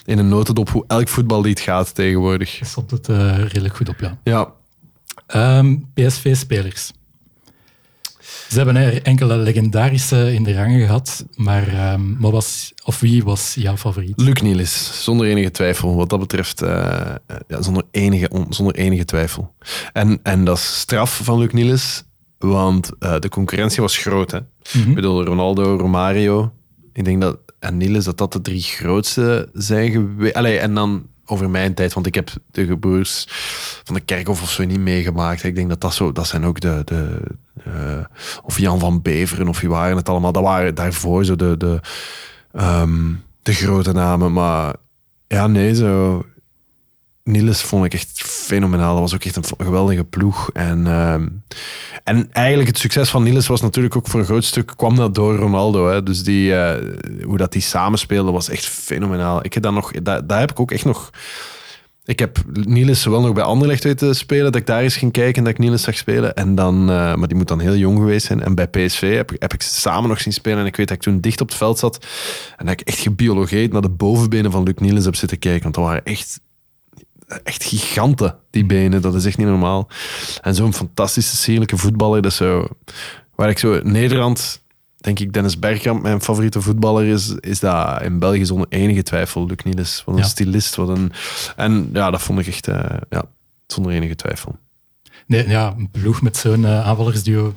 S2: in een notendop hoe elk voetballied gaat tegenwoordig.
S1: Je stopt het eh, redelijk goed op, ja.
S2: Ja,
S1: Ehm, PSV-spelers. Ze hebben er enkele legendarische in de rangen gehad, maar ehm, wat was, of wie was jouw favoriet?
S2: Luc Nielis, zonder enige twijfel. Wat dat betreft, eh, ja, zonder, enige, on- zonder enige twijfel. En, en dat is straf van Luc Nielis, want eh, de concurrentie was groot. Hè? Ik bedoel, Ronaldo, Romario, ik denk dat, en Nielis, dat dat de drie grootste zijn geweest. En dan over mijn tijd, want ik heb de gebroers van de Kerkhof of zo niet meegemaakt. Ik denk dat dat zo, dat zijn ook de, de of Jan van Beveren of wie waren het allemaal. Dat waren daarvoor zo de, de, ehm, de grote namen. Maar ja, nee, zo. Niels vond ik echt fenomenaal. Dat was ook echt een geweldige ploeg. En, ehm, en eigenlijk het succes van Niels was natuurlijk ook voor een groot stuk kwam dat door Ronaldo. Hè. Dus die, eh, hoe dat die samenspeelde was echt fenomenaal. Ik heb dat nog, daar, heb ik ook echt nog. Ik heb Niels zowel nog bij Anderlecht weten spelen, dat ik daar eens ging kijken en dat ik Niels zag spelen. En dan, eh, maar die moet dan heel jong geweest zijn. En bij PSV heb, ik- heb ik ze samen nog zien spelen. En ik weet dat ik toen dicht op het veld zat en dat ik echt gebiologeerd naar de bovenbenen van Luc Niels heb zitten kijken. Want dat waren echt echt giganten, die benen. Dat is echt niet normaal. En zo'n fantastische, sierlijke voetballer. Dat is zo, waar ik zo... Nederland, denk ik, Dennis Bergkamp, mijn favoriete voetballer is, is dat in België zonder enige twijfel. Luc Niels, wat een
S1: Ja.
S2: stylist. Wat een, en ja, dat vond ik echt... eh, ja, zonder enige twijfel.
S1: Nee, ja, een ploeg met zo'n eh, aanvallersduo.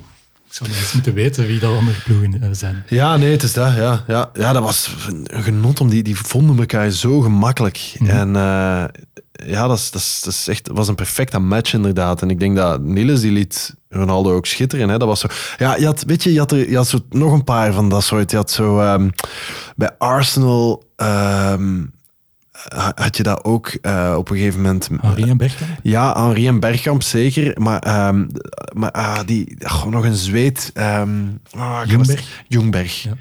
S1: Zou niet eens moeten weten wie dat andere ploegen eh, zijn.
S2: Ja, nee, het is dat. Ja, ja, ja dat was een genot. Om die, die vonden elkaar zo gemakkelijk. En eh, ja, dat, is, dat, is, dat is echt, was een perfecte match inderdaad. En ik denk dat Niels die liet Ronaldo ook schitteren. Hè. Dat was zo, ja, je had, weet je, je had, er, je had zo nog een paar van dat soort. Je had zo ehm, bij Arsenal... ehm, had je dat ook eh, op een gegeven moment...
S1: Henri en Bergkamp?
S2: Ja, Henri en Bergkamp zeker. Maar, ehm, maar ah, die, gewoon nog een zweet.
S1: Ljungberg. Ja.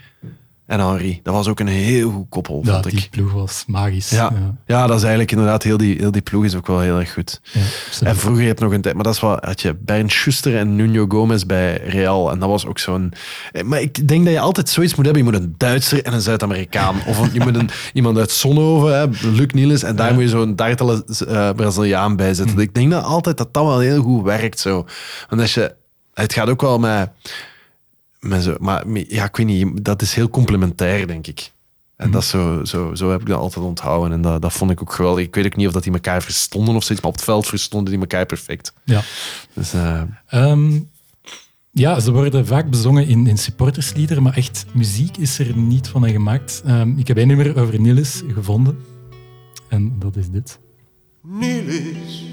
S2: En Henri. Dat was ook een heel goed koppel,
S1: Ja,
S2: vond
S1: die
S2: ik.
S1: ploeg was magisch.
S2: Ja. ja, dat is eigenlijk inderdaad, heel die, heel die ploeg is ook wel heel erg goed.
S1: Ja.
S2: En vroeger heb je nog een tijd, maar dat is wel, had je Bernd Schuster en Nuno Gomez bij Real. En dat was ook zo'n. eh, Maar ik denk dat je altijd zoiets moet hebben. Je moet een Duitser en een Zuid-Amerikaan. Of een- je moet een, iemand uit Zonhoven, hè, Luc Niels. En daar moet je zo'n dartele eh, Braziliaan bij zetten. Ik denk dat altijd dat dat wel heel goed werkt. Zo. Want als je. Het gaat ook wel met. Met zo, maar ja, ik weet niet. Dat is heel complementair, denk ik. En dat is zo, zo, zo heb ik dat altijd onthouden. En dat, dat vond ik ook geweldig. Ik weet ook niet of dat die elkaar verstonden of zoiets, maar op het veld verstonden die elkaar perfect.
S1: Ja.
S2: Dus eh,
S1: Ehm, ja, ze worden vaak bezongen in, in supportersliederen, maar echt muziek is er niet van hen gemaakt. Ehm, ik heb één nummer over Niels gevonden. En dat is dit.
S6: Niels.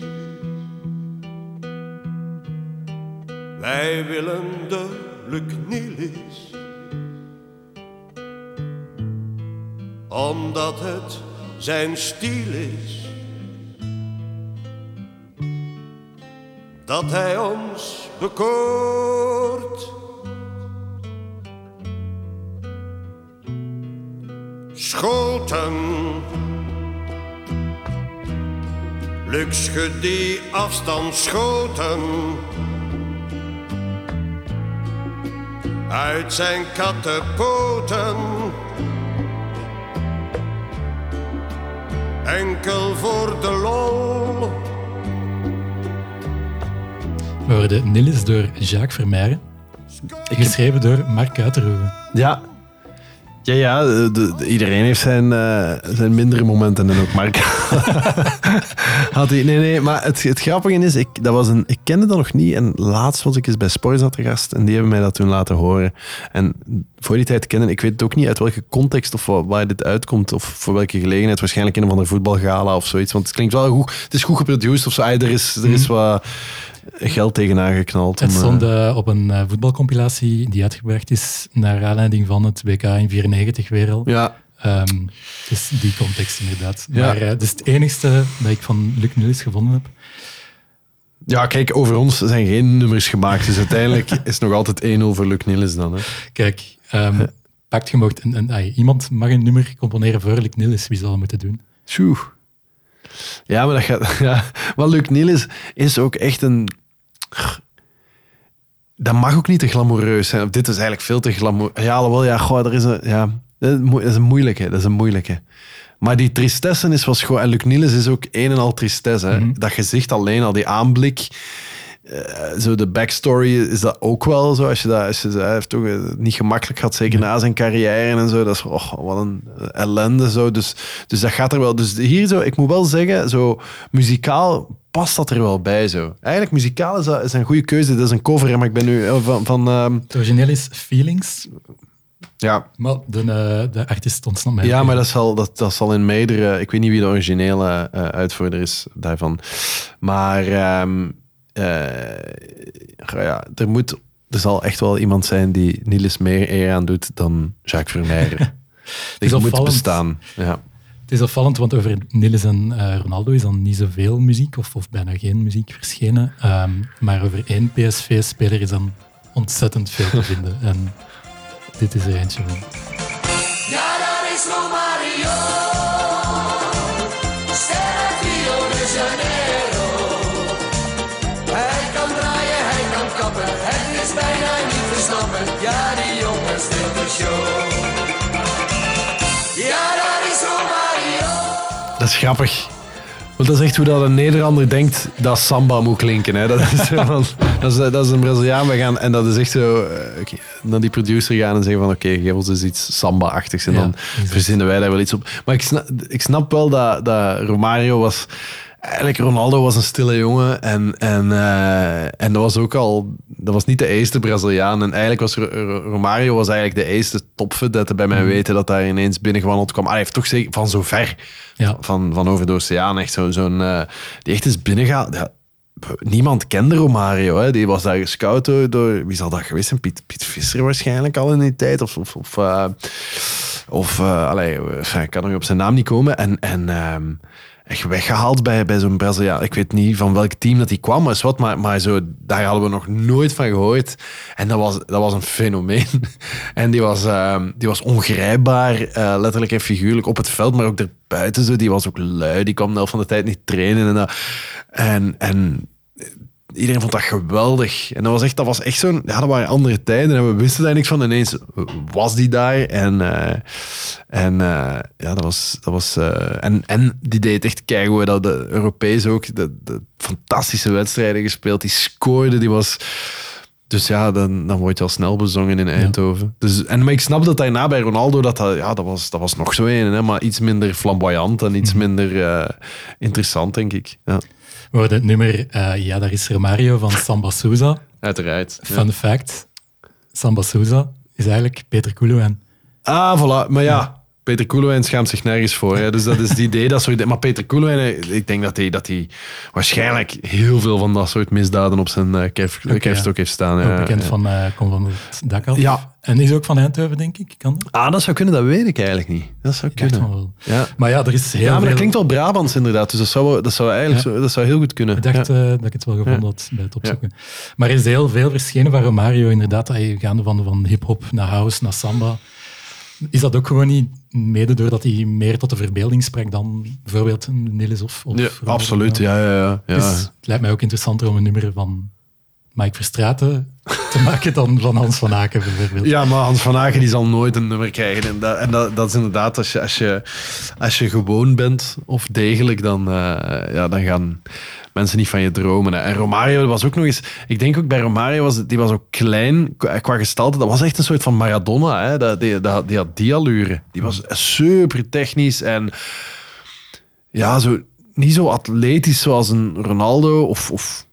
S6: Wij willen de Niels. Omdat het zijn stiel is. Dat hij ons bekoort. Schoten. Luc die afstand schoten. Uit zijn kattenpoten. Enkel voor de lol.
S1: We hoorden Niels door Jacques Vermeijren. Geschreven door Mark Uiterhoeven.
S2: ja. Ja, ja de- de- iedereen heeft zijn, eh, zijn mindere momenten en ook Mark. Had hij, nee, nee, maar het, het grappige is, ik, dat was een, ik kende dat nog niet. En laatst was ik eens bij Sporza te gast en die hebben mij dat toen laten horen. En voor die tijd kennen, ik weet het ook niet uit welke context of wa- waar dit uitkomt of voor welke gelegenheid. Waarschijnlijk in een van de voetbalgala of zoiets. Want het klinkt wel goed, het is goed geproduced of zo. Er, is, er is wat... geld tegenaan geknald.
S1: Het
S2: om,
S1: stond
S2: eh,
S1: eh, op een eh, voetbalcompilatie die uitgebracht is naar aanleiding van het WK in 94 weer al.
S2: ja,
S1: Ehm, dus die context inderdaad.
S2: Ja.
S1: Maar eh, dat is het enigste dat ik van Luc Nulis gevonden heb.
S2: ja, kijk, over ons zijn geen nummers gemaakt. Dus uiteindelijk is het nog altijd 1-0 voor Luc Niels dan. Hè.
S1: Kijk, ehm pakt je mocht een, iemand mag een nummer componeren voor Luc Nulis. Wie zal dat moeten doen?
S2: Tjoe. Ja, maar dat gaat... Ja. Maar Luc Niels is ook echt een... Dat mag ook niet te glamoureus zijn. Of Dit is eigenlijk veel te glamoureus. Ja, alhoewel, ja, goh, er is een... Ja, dat is een moeilijke. Dat is een moeilijke. Maar die tristesse is was gewoon... En Luc Niels is ook een en al tristesse. hè. Dat gezicht alleen, al die aanblik... eh, zo de backstory is dat ook wel zo. Als je dat, als je, hij heeft toch eh, niet gemakkelijk gehad, zeker na zijn carrière en zo. Dat is oh, wat een ellende zo. Dus, dus dat gaat er wel. Dus hier zo, ik moet wel zeggen, zo muzikaal past dat er wel bij zo. Eigenlijk muzikaal is dat is een goede keuze. Dat is een cover, maar ik ben nu eh, van. van ehm,
S1: Het origineel is Feelings,
S2: ja.
S1: maar de, eh, de artiest ontsnapt mij.
S2: Ja, maar dat zal, dat, dat zal in meerdere... Ik weet niet wie de originele eh, uitvoerder is daarvan. Maar ehm, eh, ja, er, moet, er zal echt wel iemand zijn die Niels meer eer aan doet dan Jacques Vermeijeren. Die moet
S1: opvallend.
S2: bestaan. Ja.
S1: Het is opvallend, want over Niels en eh, Ronaldo is dan niet zoveel muziek, of, of bijna geen muziek verschenen. Ehm, maar over één PSV-speler is dan ontzettend veel te vinden. En dit is er eentje van.
S7: Ja, daar is Romario.
S2: Dat is grappig. Want dat is echt hoe dat een Nederlander denkt dat samba moet klinken. Hè. Dat, is, zo van- dat, is, dat is een Braziliaan. We gaan, en dat is echt zo... eh, oké, naar die producer gaan en zeggen van... Oké, geef ons eens iets samba-achtigs. En
S1: Ja,
S2: dan
S1: exact.
S2: verzinnen wij daar wel iets op. Maar ik snap, ik snap wel dat, dat Romario was... Eigenlijk, Ronaldo was een stille jongen. En, en, eh, en dat was ook al... Dat was niet de eerste Braziliaan. En eigenlijk was Ro- Ro- Romario was eigenlijk de eerste topverdette bij
S1: Mhm.
S2: mij weten dat daar ineens binnengewandeld kwam. Ah, hij heeft toch zeker van zo ver
S1: Ja.
S2: van, van over de oceaan. Echt zo, zo'n, eh, die echt is binnengehaald. Ja, niemand kende Romario. Hè. Die was daar gescout door, door- wie zal dat geweest zijn? Piet, Piet Visser waarschijnlijk al in die tijd. Of, of, of, eh, of allee, ik kan nog op zijn naam niet komen. En, en ehm, echt weggehaald bij, bij zo'n Braziliaan. Ik weet niet van welk team dat hij kwam, maar, wat, maar, maar zo, daar hadden we nog nooit van gehoord. En dat was, dat was een fenomeen. En die was, ehm, die was ongrijpbaar, eh, letterlijk en figuurlijk, op het veld, maar ook erbuiten. Zo. Die was ook lui, die kwam de helft van de tijd niet trainen. En, dat. en, en iedereen vond dat geweldig. En dat was echt, dat was echt zo'n... Ja, dat waren andere tijden en we wisten daar niks van. Ineens was die daar en... eh, en eh, ja, dat was... Dat was eh, en, en die deed echt keigoed. Dat de Europees ook. De, de fantastische wedstrijden gespeeld. Die scoorde, die was... Dus ja, dan, dan word je al snel bezongen in Eindhoven. Dus, en, maar ik snap dat daarna bij Ronaldo, dat, dat, ja, dat, was, dat was nog zo een, hè, maar iets minder flamboyant en iets minder eh, interessant, denk ik. Ja,
S1: We hoorden het nummer, eh, ja, daar is Romario van Samba Souza.
S2: uiteraard. Ja.
S1: Fun fact, Samba Souza is eigenlijk Peter Koeloen.
S2: Ah, voilà. Maar ja, Peter Koelewijn schaamt zich nergens voor. Hè. Dus dat is het idee. Dat soort, maar Peter Koelewijn, eh, ik denk dat hij, dat hij waarschijnlijk heel veel van dat soort misdaden op zijn uh, kerf,
S1: Oké,
S2: kerfstok
S1: ja.
S2: heeft staan.
S1: Ook
S2: ja.
S1: bekend
S2: Ja.
S1: van eh Kom van het dak af.
S2: Ja.
S1: En is ook van Eindhoven, denk ik. Kan dat?
S2: Ah, dat zou kunnen, dat weet ik eigenlijk niet. Dat zou
S1: Ik dacht
S2: kunnen.
S1: wel.
S2: Ja.
S1: Maar ja, er is heel
S2: ja, maar
S1: veel...
S2: dat klinkt wel Brabants inderdaad. Dus dat zou, dat zou eigenlijk
S1: Ja.
S2: zo, dat zou heel goed kunnen.
S1: Ik dacht
S2: Ja.
S1: eh, dat ik het wel gevonden had bij het opzoeken. Maar er is heel veel verschenen van Romario, inderdaad. Hij gaande van, van hip-hop naar house naar samba. Is dat ook gewoon niet mede doordat hij meer tot de verbeelding sprak dan bijvoorbeeld een of, of
S2: Ja, absoluut, ja. ja, ja, ja.
S1: Dus het lijkt mij ook interessanter om een nummer van Mike Verstraeten te maken dan van Hans van Aken bijvoorbeeld.
S2: Ja, maar Hans van Aken die zal nooit een nummer krijgen. En dat, en dat, is inderdaad, als je, als, je, als je gewoon bent of degelijk, dan, eh, ja, dan gaan mensen niet van je dromen. En Romario was ook nog eens... Ik denk ook bij Romario, was, die was ook klein qua qua gestalte. Dat was echt een soort van Maradona. Hè. Dat, die, dat, die had die allure. Die was super technisch en ja, zo, niet zo atletisch zoals een Ronaldo of... of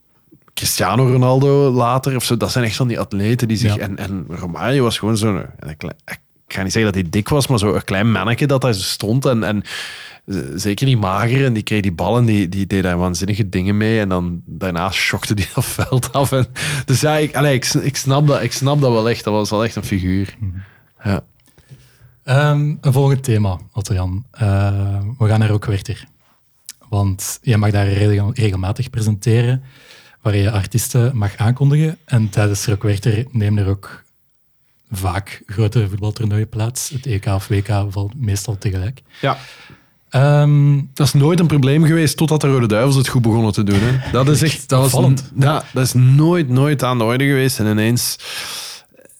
S2: Cristiano Ronaldo later. Of zo. Dat zijn echt van die atleten die zich...
S1: Ja.
S2: En, en Romario was gewoon zo'n... Ik ga niet zeggen dat hij dik was, maar zo'n klein manneke dat zo stond. En, en zeker niet mager. En die kreeg die ballen, die, die deed daar waanzinnige dingen mee. En dan daarna schokte die dat veld af. En, dus ja, ik, allee, ik, ik, snap dat, ik snap dat wel echt. Dat was wel echt een figuur. Ja.
S1: Ehm, een volgend thema, Otto-Jan. Eh, we gaan naar Rockwerter. Want jij mag daar regel- regelmatig presenteren, waar je artiesten mag aankondigen. En tijdens Rockwerter nemen er ook vaak grote voetbaltoernooien plaats. Het EK of WK valt meestal tegelijk.
S2: ja.
S1: Ehm,
S2: Dat is nooit een probleem geweest totdat de Rode Duivels het goed begonnen te doen. Hè. Dat is echt... Dat was ja, dat is nooit, nooit aan de orde geweest. En ineens...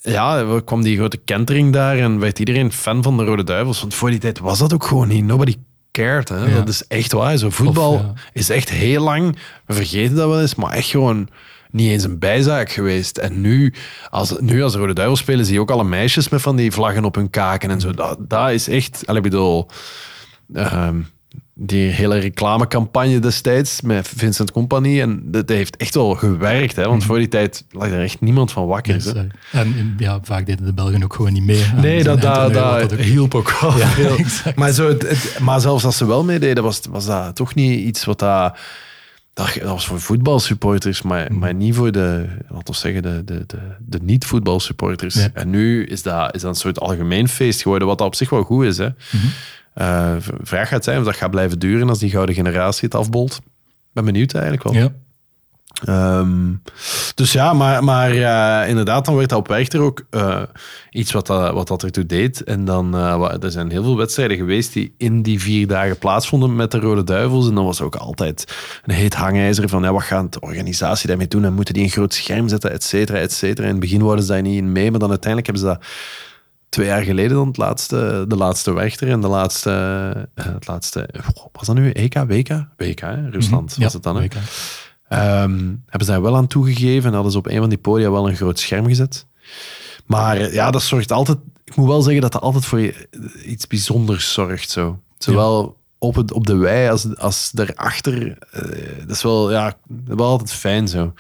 S2: Ja, er kwam die grote kentering daar en werd iedereen fan van de Rode Duivels. Want voor die tijd was dat ook gewoon niet. Nobody cared. Hè.
S1: Ja.
S2: Dat is echt waar. Zo, voetbal
S1: Of, ja.
S2: is echt heel lang... We vergeten dat wel eens, maar echt gewoon niet eens een bijzaak geweest. En nu, als, nu als de Rode Duivels spelen, zie je ook alle meisjes met van die vlaggen op hun kaken en zo. Dat, dat is echt... Ik bedoel... Ehm, die hele reclamecampagne destijds met Vincent Company. En dat heeft echt wel gewerkt. Hè? Want voor die tijd lag er echt niemand van wakker. hè.
S1: en ja, vaak deden de Belgen ook gewoon niet mee.
S2: Nee, dat, dat, dat
S1: ook-
S2: hielp ook wel
S1: Ja.
S2: Maar, zo, het, het- maar zelfs als ze wel meededen, was, was dat toch niet iets wat dat... Dat, was voor voetbalsupporters, maar, maar niet voor de, laten we zeggen, de, de, de, de niet-voetbalsupporters.
S1: Ja.
S2: En nu is dat, is dat een soort algemeen feest geworden, wat dat op zich wel goed is. Hè. Eh, v- vraag gaat zijn of dat gaat blijven duren als die gouden generatie het afbolt. Ben benieuwd eigenlijk wel.
S1: Ja.
S2: Ehm, dus ja, maar, maar eh, inderdaad, dan werd dat op Werchter ook eh, iets wat dat, wat dat ertoe deed. En dan, eh, wa- er zijn heel veel wedstrijden geweest die in die vier dagen plaatsvonden met de Rode Duivels. En dan was ook altijd een heet hangijzer van, ja, wat gaat de organisatie daarmee doen? En moeten die een groot scherm zetten, et cetera, et cetera. In het begin worden ze daar niet in mee, maar dan uiteindelijk hebben ze dat twee jaar geleden dan het laatste, de laatste Werchter en de laatste, eh, het laatste, wat was dat nu? EK, WK? WK, hè? Rusland
S1: Ja,
S2: was het dan, hè?
S1: WK.
S2: Ehm, hebben ze daar wel aan toegegeven en hadden ze op een van die podia wel een groot scherm gezet. Maar eh, ja, dat zorgt altijd... Ik moet wel zeggen dat dat altijd voor je- iets bijzonders zorgt. Zo. Zowel op, het, op de wei als, als daarachter. eh, dat is wel, ja, wel altijd fijn zo.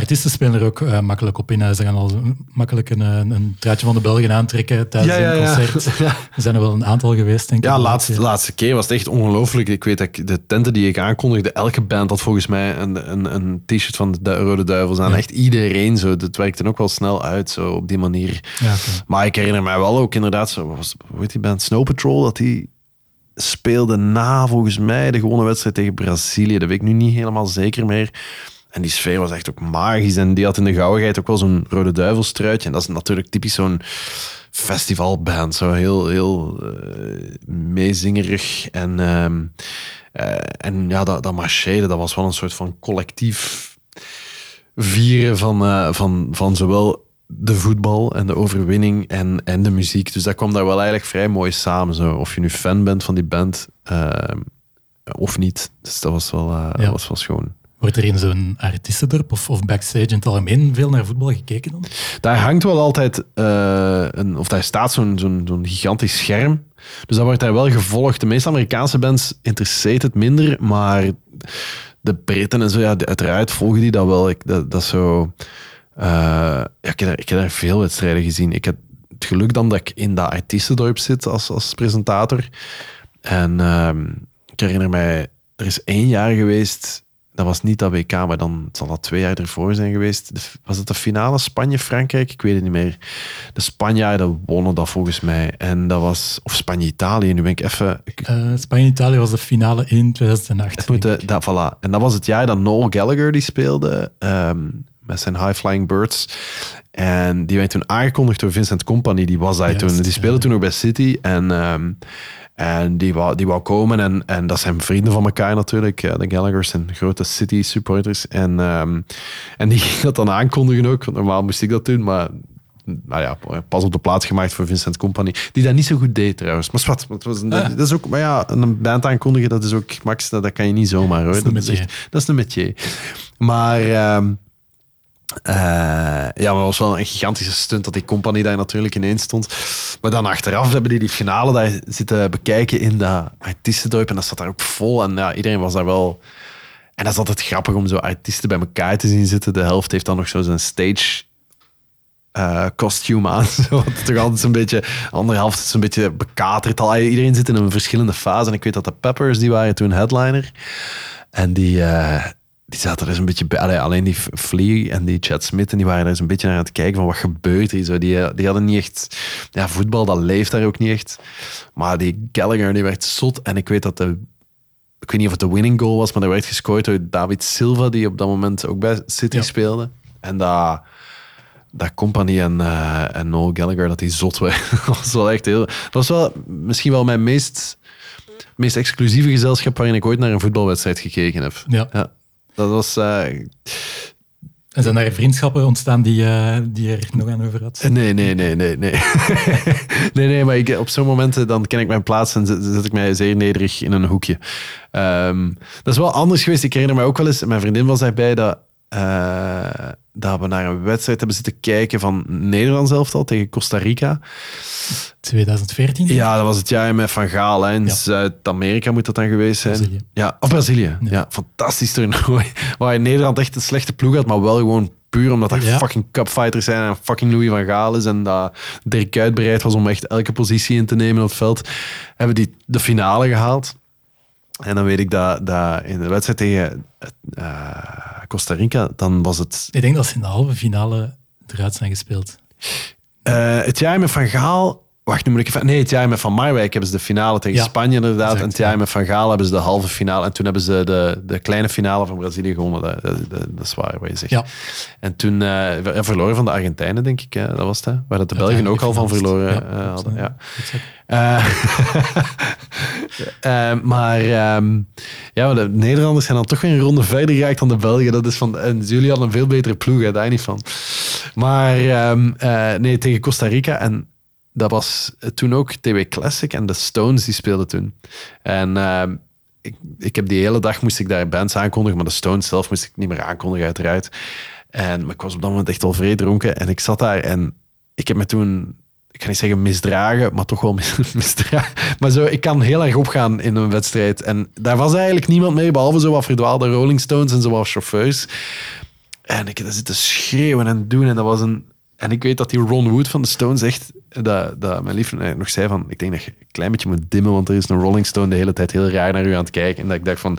S1: Artiesten spelen er ook eh, makkelijk op in. hè. Ze gaan al makkelijk een, een, een truitje van de Belgen aantrekken tijdens
S2: Ja, ja,
S1: een
S2: ja.
S1: concert. Er zijn er wel een aantal geweest, denk ik.
S2: Ja, laatste, laatste keer was het echt ongelooflijk. Ik weet dat ik, de tenten die ik aankondigde, elke band had volgens mij een, een, een t-shirt van de Rode Duivels aan.
S1: Ja.
S2: Echt iedereen zo. Dat werkte ook wel snel uit, zo op die manier.
S1: Ja.
S2: Maar ik herinner mij wel ook inderdaad, zo, was, hoe heet die band? Snow Patrol, dat die speelde na volgens mij de gewone wedstrijd tegen Brazilië. Dat weet ik nu niet helemaal zeker meer. En die sfeer was echt ook magisch. En die had in de gauwigheid ook wel zo'n Rode Duivelstruitje. En dat is natuurlijk typisch zo'n festivalband. Zo heel, heel eh, meezingerig. En, ehm, eh, en ja, dat, dat dat was wel een soort van collectief vieren van, eh, van, van zowel de voetbal en de overwinning en, en de muziek. Dus dat kwam daar wel eigenlijk vrij mooi samen. Zo. Of je nu fan bent van die band eh, of niet. Dus dat was wel,
S1: Ja.
S2: dat was wel schoon.
S1: Wordt er in zo'n artiestendorp of, of backstage in het algemeen veel naar voetbal gekeken dan?
S2: Daar hangt wel altijd, eh, een, of daar staat zo'n zo'n gigantisch scherm. Dus dat wordt daar wel gevolgd. De meeste Amerikaanse bands interesseert het minder, maar de Britten en zo, ja, uiteraard volgen die dat wel. Ik, dat, dat zo... eh, ja, ik, heb daar, ik heb veel wedstrijden gezien. Ik heb het geluk dan dat ik in dat artiestendorp zit als, als presentator. En ehm, ik herinner mij, er is één jaar geweest, dat was niet dat WK, maar dan zal dat twee jaar ervoor zijn geweest. Was het de finale Spanje-Frankrijk? Ik weet het niet meer. De Spanjaarden wonnen dat volgens mij. En dat was, of Spanje-Italië, nu ben ik even...
S1: Eh, Spanje-Italië was de finale in 2008.
S2: het moet,
S1: denk
S2: eh, dat, voilà. En dat was het jaar dat Noel Gallagher die speelde ehm, met zijn High Flying Birds. En die werd toen aangekondigd door Vincent Company. Die was daar
S1: Juist,
S2: toen. Die speelde
S1: ja.
S2: toen nog bij City. En, ehm, en die, wou, die wou komen. En, en dat zijn vrienden van elkaar natuurlijk. eh, De Gallaghers zijn grote City supporters. En, ehm, en die ging dat dan aankondigen ook. Want normaal moest ik dat doen, maar nou ja, pas op de plaats gemaakt voor Vincent Company. Die dat niet zo goed deed trouwens. Maar wat, het was een,
S1: Ah.
S2: dat is ook, maar ja, een band aankondigen, dat is ook, Max, dat, dat kan je niet zomaar hoor.
S1: Dat is een
S2: Dat is,
S1: métier.
S2: echt, dat is een métier. Maar ehm, eh, ja, maar het was wel een gigantische stunt dat die company daar natuurlijk ineens stond. Maar dan achteraf hebben die die finale daar zitten bekijken in dat artiestendorp en dat zat daar ook vol. En ja, iedereen was daar wel... En dat is altijd grappig om zo artiesten bij elkaar te zien zitten. De helft heeft dan nog zo zijn stage eh kostuum aan. Zo, toch altijd zo'n beetje, andere helft is een beetje bekaterd. Al, iedereen zit in een verschillende fase. En ik weet dat de Peppers, die waren toen headliner. En die, eh, die zaten er eens een beetje bij. Allee, alleen die Flea en die Chad Smith, en die waren er eens een beetje naar aan het kijken van wat gebeurt er. Zo, die, eh, die hadden niet echt... Ja, voetbal, dat leeft daar ook niet echt. Maar die Gallagher, die werd zot. En ik weet dat de ik weet niet of het de winning goal was, maar er werd gescoord door David Silva, die op dat moment ook bij City
S1: Ja.
S2: speelde. En dat, dat Company en, eh, en Noel Gallagher, dat die zot waren. dat was wel echt heel... Dat was wel misschien wel mijn meest, meest exclusieve gezelschap waarin ik ooit naar een voetbalwedstrijd gekeken heb.
S1: Ja.
S2: Dat was... eh,
S1: En zijn daar vriendschappen ontstaan die, eh, die je er nog aan over had?
S2: Nee, nee, nee, nee, nee. nee, nee, maar ik, op zo'n momenten dan ken ik mijn plaats en zet, zet ik mij zeer nederig in een hoekje. Ehm, dat is wel anders geweest. Ik herinner me ook wel eens, mijn vriendin was daarbij, dat, eh, dat we naar een wedstrijd hebben zitten kijken van Nederlands elftal tegen Costa Rica.
S1: 2014?
S2: Ja, dat was het jaar met Van Gaal. hè. In
S1: Ja.
S2: Zuid-Amerika moet dat dan geweest zijn.
S1: Brazilië.
S2: Ja, of Brazilië. Ja, fantastisch toernooi. Waar Nederland echt een slechte ploeg had, maar wel gewoon puur omdat er
S1: Ja.
S2: fucking cupfighters zijn en fucking Louis van Gaal is en dat Dirk Kuyt bereid was om echt elke positie in te nemen op het veld, hebben die de finale gehaald. En dan weet ik dat, dat in de wedstrijd tegen eh, Costa Rica, dan was het
S1: Ik denk dat ze in de halve finale eruit zijn gespeeld.
S2: Eh, het jaar met Van Gaal. Wacht, nu moet ik even. Nee, het jaar met Van Marwijk hebben ze de finale tegen
S1: Ja,
S2: Spanje inderdaad.
S1: exact,
S2: en het jaar
S1: ja.
S2: met Van Gaal hebben ze de halve finale. En toen hebben ze de, de kleine finale van Brazilië gewonnen. Dat, dat, dat, dat is waar wat je zegt.
S1: Ja.
S2: En toen eh, verloren van de Argentijnen, denk ik. Hè? Dat was het. Waar dat de Belgen ook al van verloren eh, hadden. Ja. Eh, maar ehm, ja, de Nederlanders zijn dan toch weer een ronde verder geraakt dan de Belgen. Dat is van, en jullie hadden een veel betere ploeg, hè, daar niet van. Maar ehm, eh, nee, tegen Costa Rica. En dat was toen ook TW Classic en de Stones die speelden toen. En ehm, ik, ik heb die hele dag moest ik daar bands aankondigen, maar de Stones zelf moest ik niet meer aankondigen, uiteraard. En maar ik was op dat moment echt al vrij dronken. En ik zat daar en ik heb me toen, ik ga niet zeggen misdragen, maar toch wel mis, misdragen. Maar zo, ik kan heel erg opgaan in een wedstrijd. En daar was eigenlijk niemand mee, behalve zo wat verdwaalde Rolling Stones en zo wat chauffeurs. En ik daar zitten schreeuwen en doen. En dat was een. En ik weet dat die Ron Wood van de Stones echt. Dat, dat mijn lief nog zei van. Ik denk dat je een klein beetje moet dimmen. Want er is een Rolling Stone de hele tijd heel raar naar u aan het kijken. En dat ik dacht van.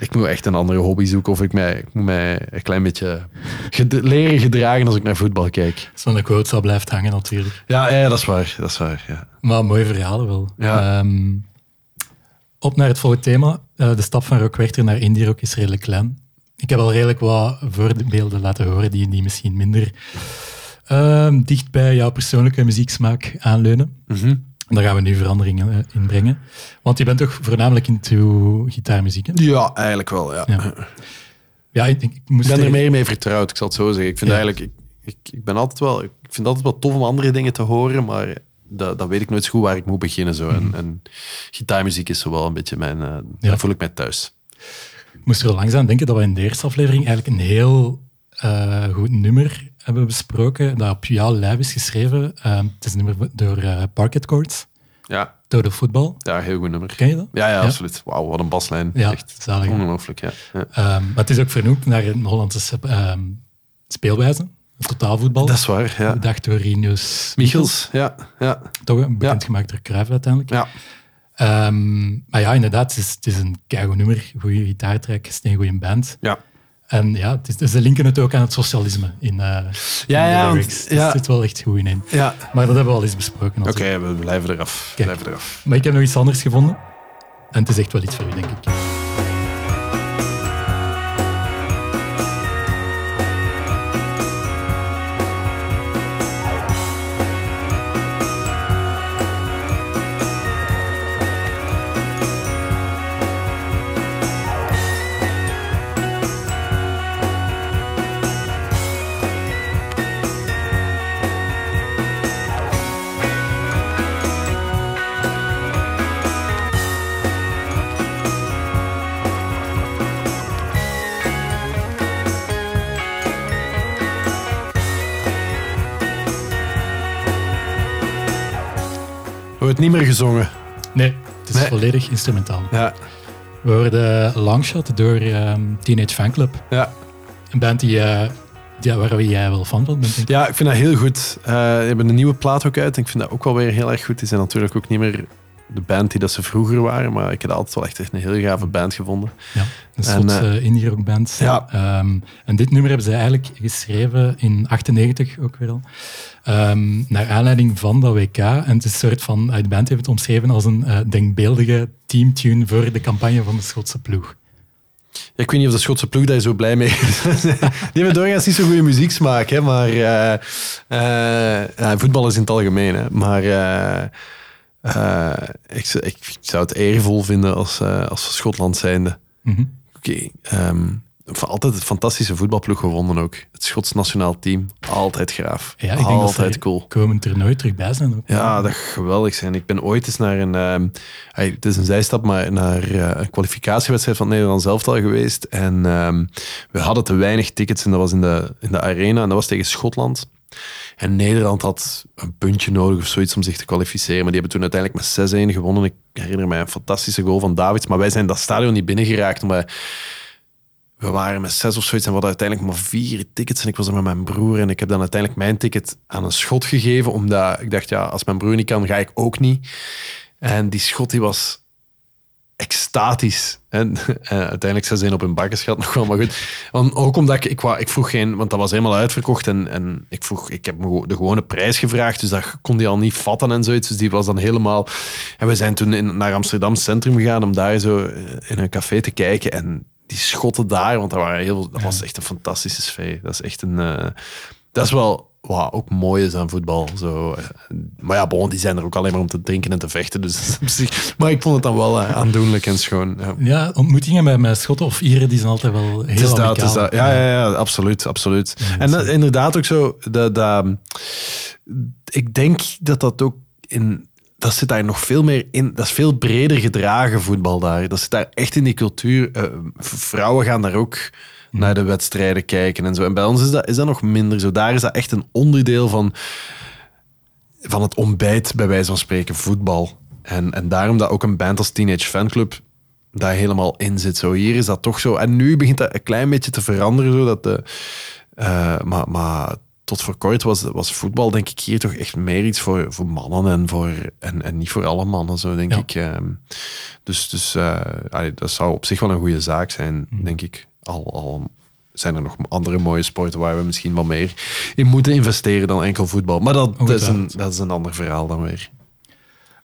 S2: Ik moet echt een andere hobby zoeken. Of ik, mij, ik moet mij een klein beetje ged- leren gedragen als ik naar voetbal kijk.
S1: Zo'n quote zal blijft hangen natuurlijk.
S2: Ja, ja dat is waar. Dat is waar ja.
S1: Maar mooie verhalen wel.
S2: Ja.
S1: Ehm, op naar het volgende thema. Eh, de stap van Rock Werchter naar indie rock is redelijk klein. Ik heb al redelijk wat voorbeelden laten horen die, die misschien minder ehm, dicht bij jouw persoonlijke muzieksmaak aanleunen.
S2: Mhm.
S1: En daar gaan we nu veranderingen eh, in brengen. Want je bent toch voornamelijk into gitaarmuziek, hè?
S2: Ja, eigenlijk wel. Ja.
S1: Ja. Ja, ik, ik moest
S2: Ik ben er meer mee vertrouwd, ik zal het zo zeggen. Ik vind
S1: Ja.
S2: eigenlijk, ik, ik, ik ben altijd wel, ik vind het altijd wel tof om andere dingen te horen, maar dat, dat weet ik nooit zo goed waar ik moet beginnen. Zo. En, en gitaarmuziek is zo wel een beetje mijn, eh, daar voel ik mij thuis.
S1: Ik moest er langs aan denken dat we in de eerste aflevering eigenlijk een heel eh, goed nummer hebben besproken dat op jouw lijf is geschreven. Ehm, het is een nummer door eh, Parquet Courts,
S2: Ja,
S1: door de voetbal.
S2: ja, heel goed nummer.
S1: Ken je dat?
S2: Ja, ja,
S1: Ja.
S2: absoluut. Wauw, wat een baslijn.
S1: Ja,
S2: Echt
S1: zalig.
S2: ongelooflijk. Ja. Ja.
S1: Ehm, maar het is ook vernoemd naar een Hollandse ehm, speelwijze, totaalvoetbal.
S2: Dat is waar, ja.
S1: Bedacht door Rinus
S2: Michels, ja, ja,
S1: toch een bekendgemaakt door Cruijff uiteindelijk.
S2: ja.
S1: Maar ja, inderdaad, het is, het is een keigoed nummer, goede gitaartrack, het is een goede band.
S2: ja.
S1: En ja, het is, ze linken het ook aan het socialisme in, eh in
S2: Ja,
S1: de
S2: ja,
S1: lyrics. Dus
S2: ja.
S1: Het zit wel echt goed in.
S2: ja.
S1: Maar dat hebben we al eens besproken.
S2: Oké, we blijven eraf.
S1: Kijk.
S2: Blijven eraf.
S1: Maar ik heb nog iets anders gevonden. En het is echt wel iets voor u, denk ik.
S2: Niet meer gezongen.
S1: Nee, het is
S2: Nee.
S1: volledig instrumentaal.
S2: Ja,
S1: We hoorden Longshot door ehm, Teenage Fanclub.
S2: ja.
S1: Een band die ja, waar jij wel fan van bent. Denk ik.
S2: Ja, ik vind dat heel goed. Eh, Ze hebben een nieuwe plaat ook uit. En ik vind dat ook wel weer heel erg goed. Die zijn natuurlijk ook niet meer de band die dat ze vroeger waren. Maar ik heb altijd wel echt een heel gave band gevonden.
S1: Ja, een
S2: En,
S1: Schotse
S2: eh,
S1: indie rock band.
S2: ja.
S1: Ehm, en dit nummer hebben ze eigenlijk geschreven in 98 ook weer al. Ehm, naar aanleiding van dat WK. En het is een soort van, eh, de band heeft het omschreven als een eh, denkbeeldige teamtune voor de campagne van de Schotse ploeg.
S2: Ja, ik weet niet of de Schotse ploeg daar zo blij mee is. Die hebben doorgaans niet zo goede muzieksmaak, hè, maar eh, eh, ja, voetbal is in het algemeen. Hè, maar eh, ik, zou- ik zou het eervol vinden als, eh, als Schotland zijnde.
S1: Mhm.
S2: Oké, ehm, altijd een fantastische voetbalploeg gewonnen ook. Het Schots nationaal team, altijd graaf.
S1: Ja, ik denk
S2: altijd cool.
S1: komend toernooi terug bij zijn. Ook.
S2: Ja, dat geweldig zijn. Ik ben ooit eens naar een, ehm, hey, het is een zijstap, maar naar eh, een kwalificatiewedstrijd van het Nederlands elftal geweest. En ehm, we hadden te weinig tickets en dat was in de, in de arena en dat was tegen Schotland. En Nederland had een puntje nodig of zoiets om zich te kwalificeren. Maar die hebben toen uiteindelijk met 6-1 gewonnen. Ik herinner mij een fantastische goal van Davids. Maar wij zijn dat stadion niet binnengeraakt. Omdat we waren met zes of zoiets en we hadden uiteindelijk maar vier tickets. En ik was er met mijn broer en ik heb dan uiteindelijk mijn ticket aan een schot gegeven. Omdat ik dacht, ja, als mijn broer niet kan, ga ik ook niet. En die schot die was extatisch. En eh, uiteindelijk zijn ze op hun bakken schat nog wel, maar goed. Want ook omdat ik, ik, vroeg geen, want dat was helemaal uitverkocht en, en ik vroeg, ik heb de gewone prijs gevraagd, dus dat kon die al niet vatten en zoiets. Dus die was dan helemaal. En we zijn toen in, naar Amsterdam Centrum gegaan om daar zo eh, in een café te kijken en die schotten daar, want dat, waren heel, dat was echt een fantastische sfeer. Dat is echt een, eh, dat is wel wat ook mooi is aan voetbal. Zo. eh, Maar ja, bon, die zijn er ook alleen maar om te drinken en te vechten. Dus maar ik vond het dan wel eh, aandoenlijk en schoon. Ja.
S1: Ja, ontmoetingen met, met Schotten of Ieren die zijn altijd wel heel
S2: is dat, is dat. Ja, ja, ja, absoluut, absoluut. en dat, inderdaad ook zo, dat, dat, ik denk dat dat ook in, dat zit daar nog veel meer in, dat is veel breder gedragen voetbal daar. Dat zit daar echt in die cultuur. Eh, vrouwen gaan daar ook naar de wedstrijden kijken en zo. En bij ons is dat, is dat nog minder zo. Daar is dat echt een onderdeel van, van het ontbijt, bij wijze van spreken, voetbal. En, en daarom dat ook een band als Teenage Fanclub daar helemaal in zit. Zo, hier is dat toch zo. En nu begint dat een klein beetje te veranderen. Zo, dat de, eh, maar, maar tot voor kort was, was voetbal, denk ik, hier toch echt meer iets voor, voor mannen en, voor, en, en niet voor alle mannen, zo denk
S1: Ja.
S2: ik. ehm. dus dus eh, allee, dat zou op zich wel een goede zaak zijn, denk ik. Al, al zijn er nog andere mooie sporten waar we misschien wat meer in moeten investeren dan enkel voetbal. Maar dat, dat, is, een, dat is een ander verhaal dan weer.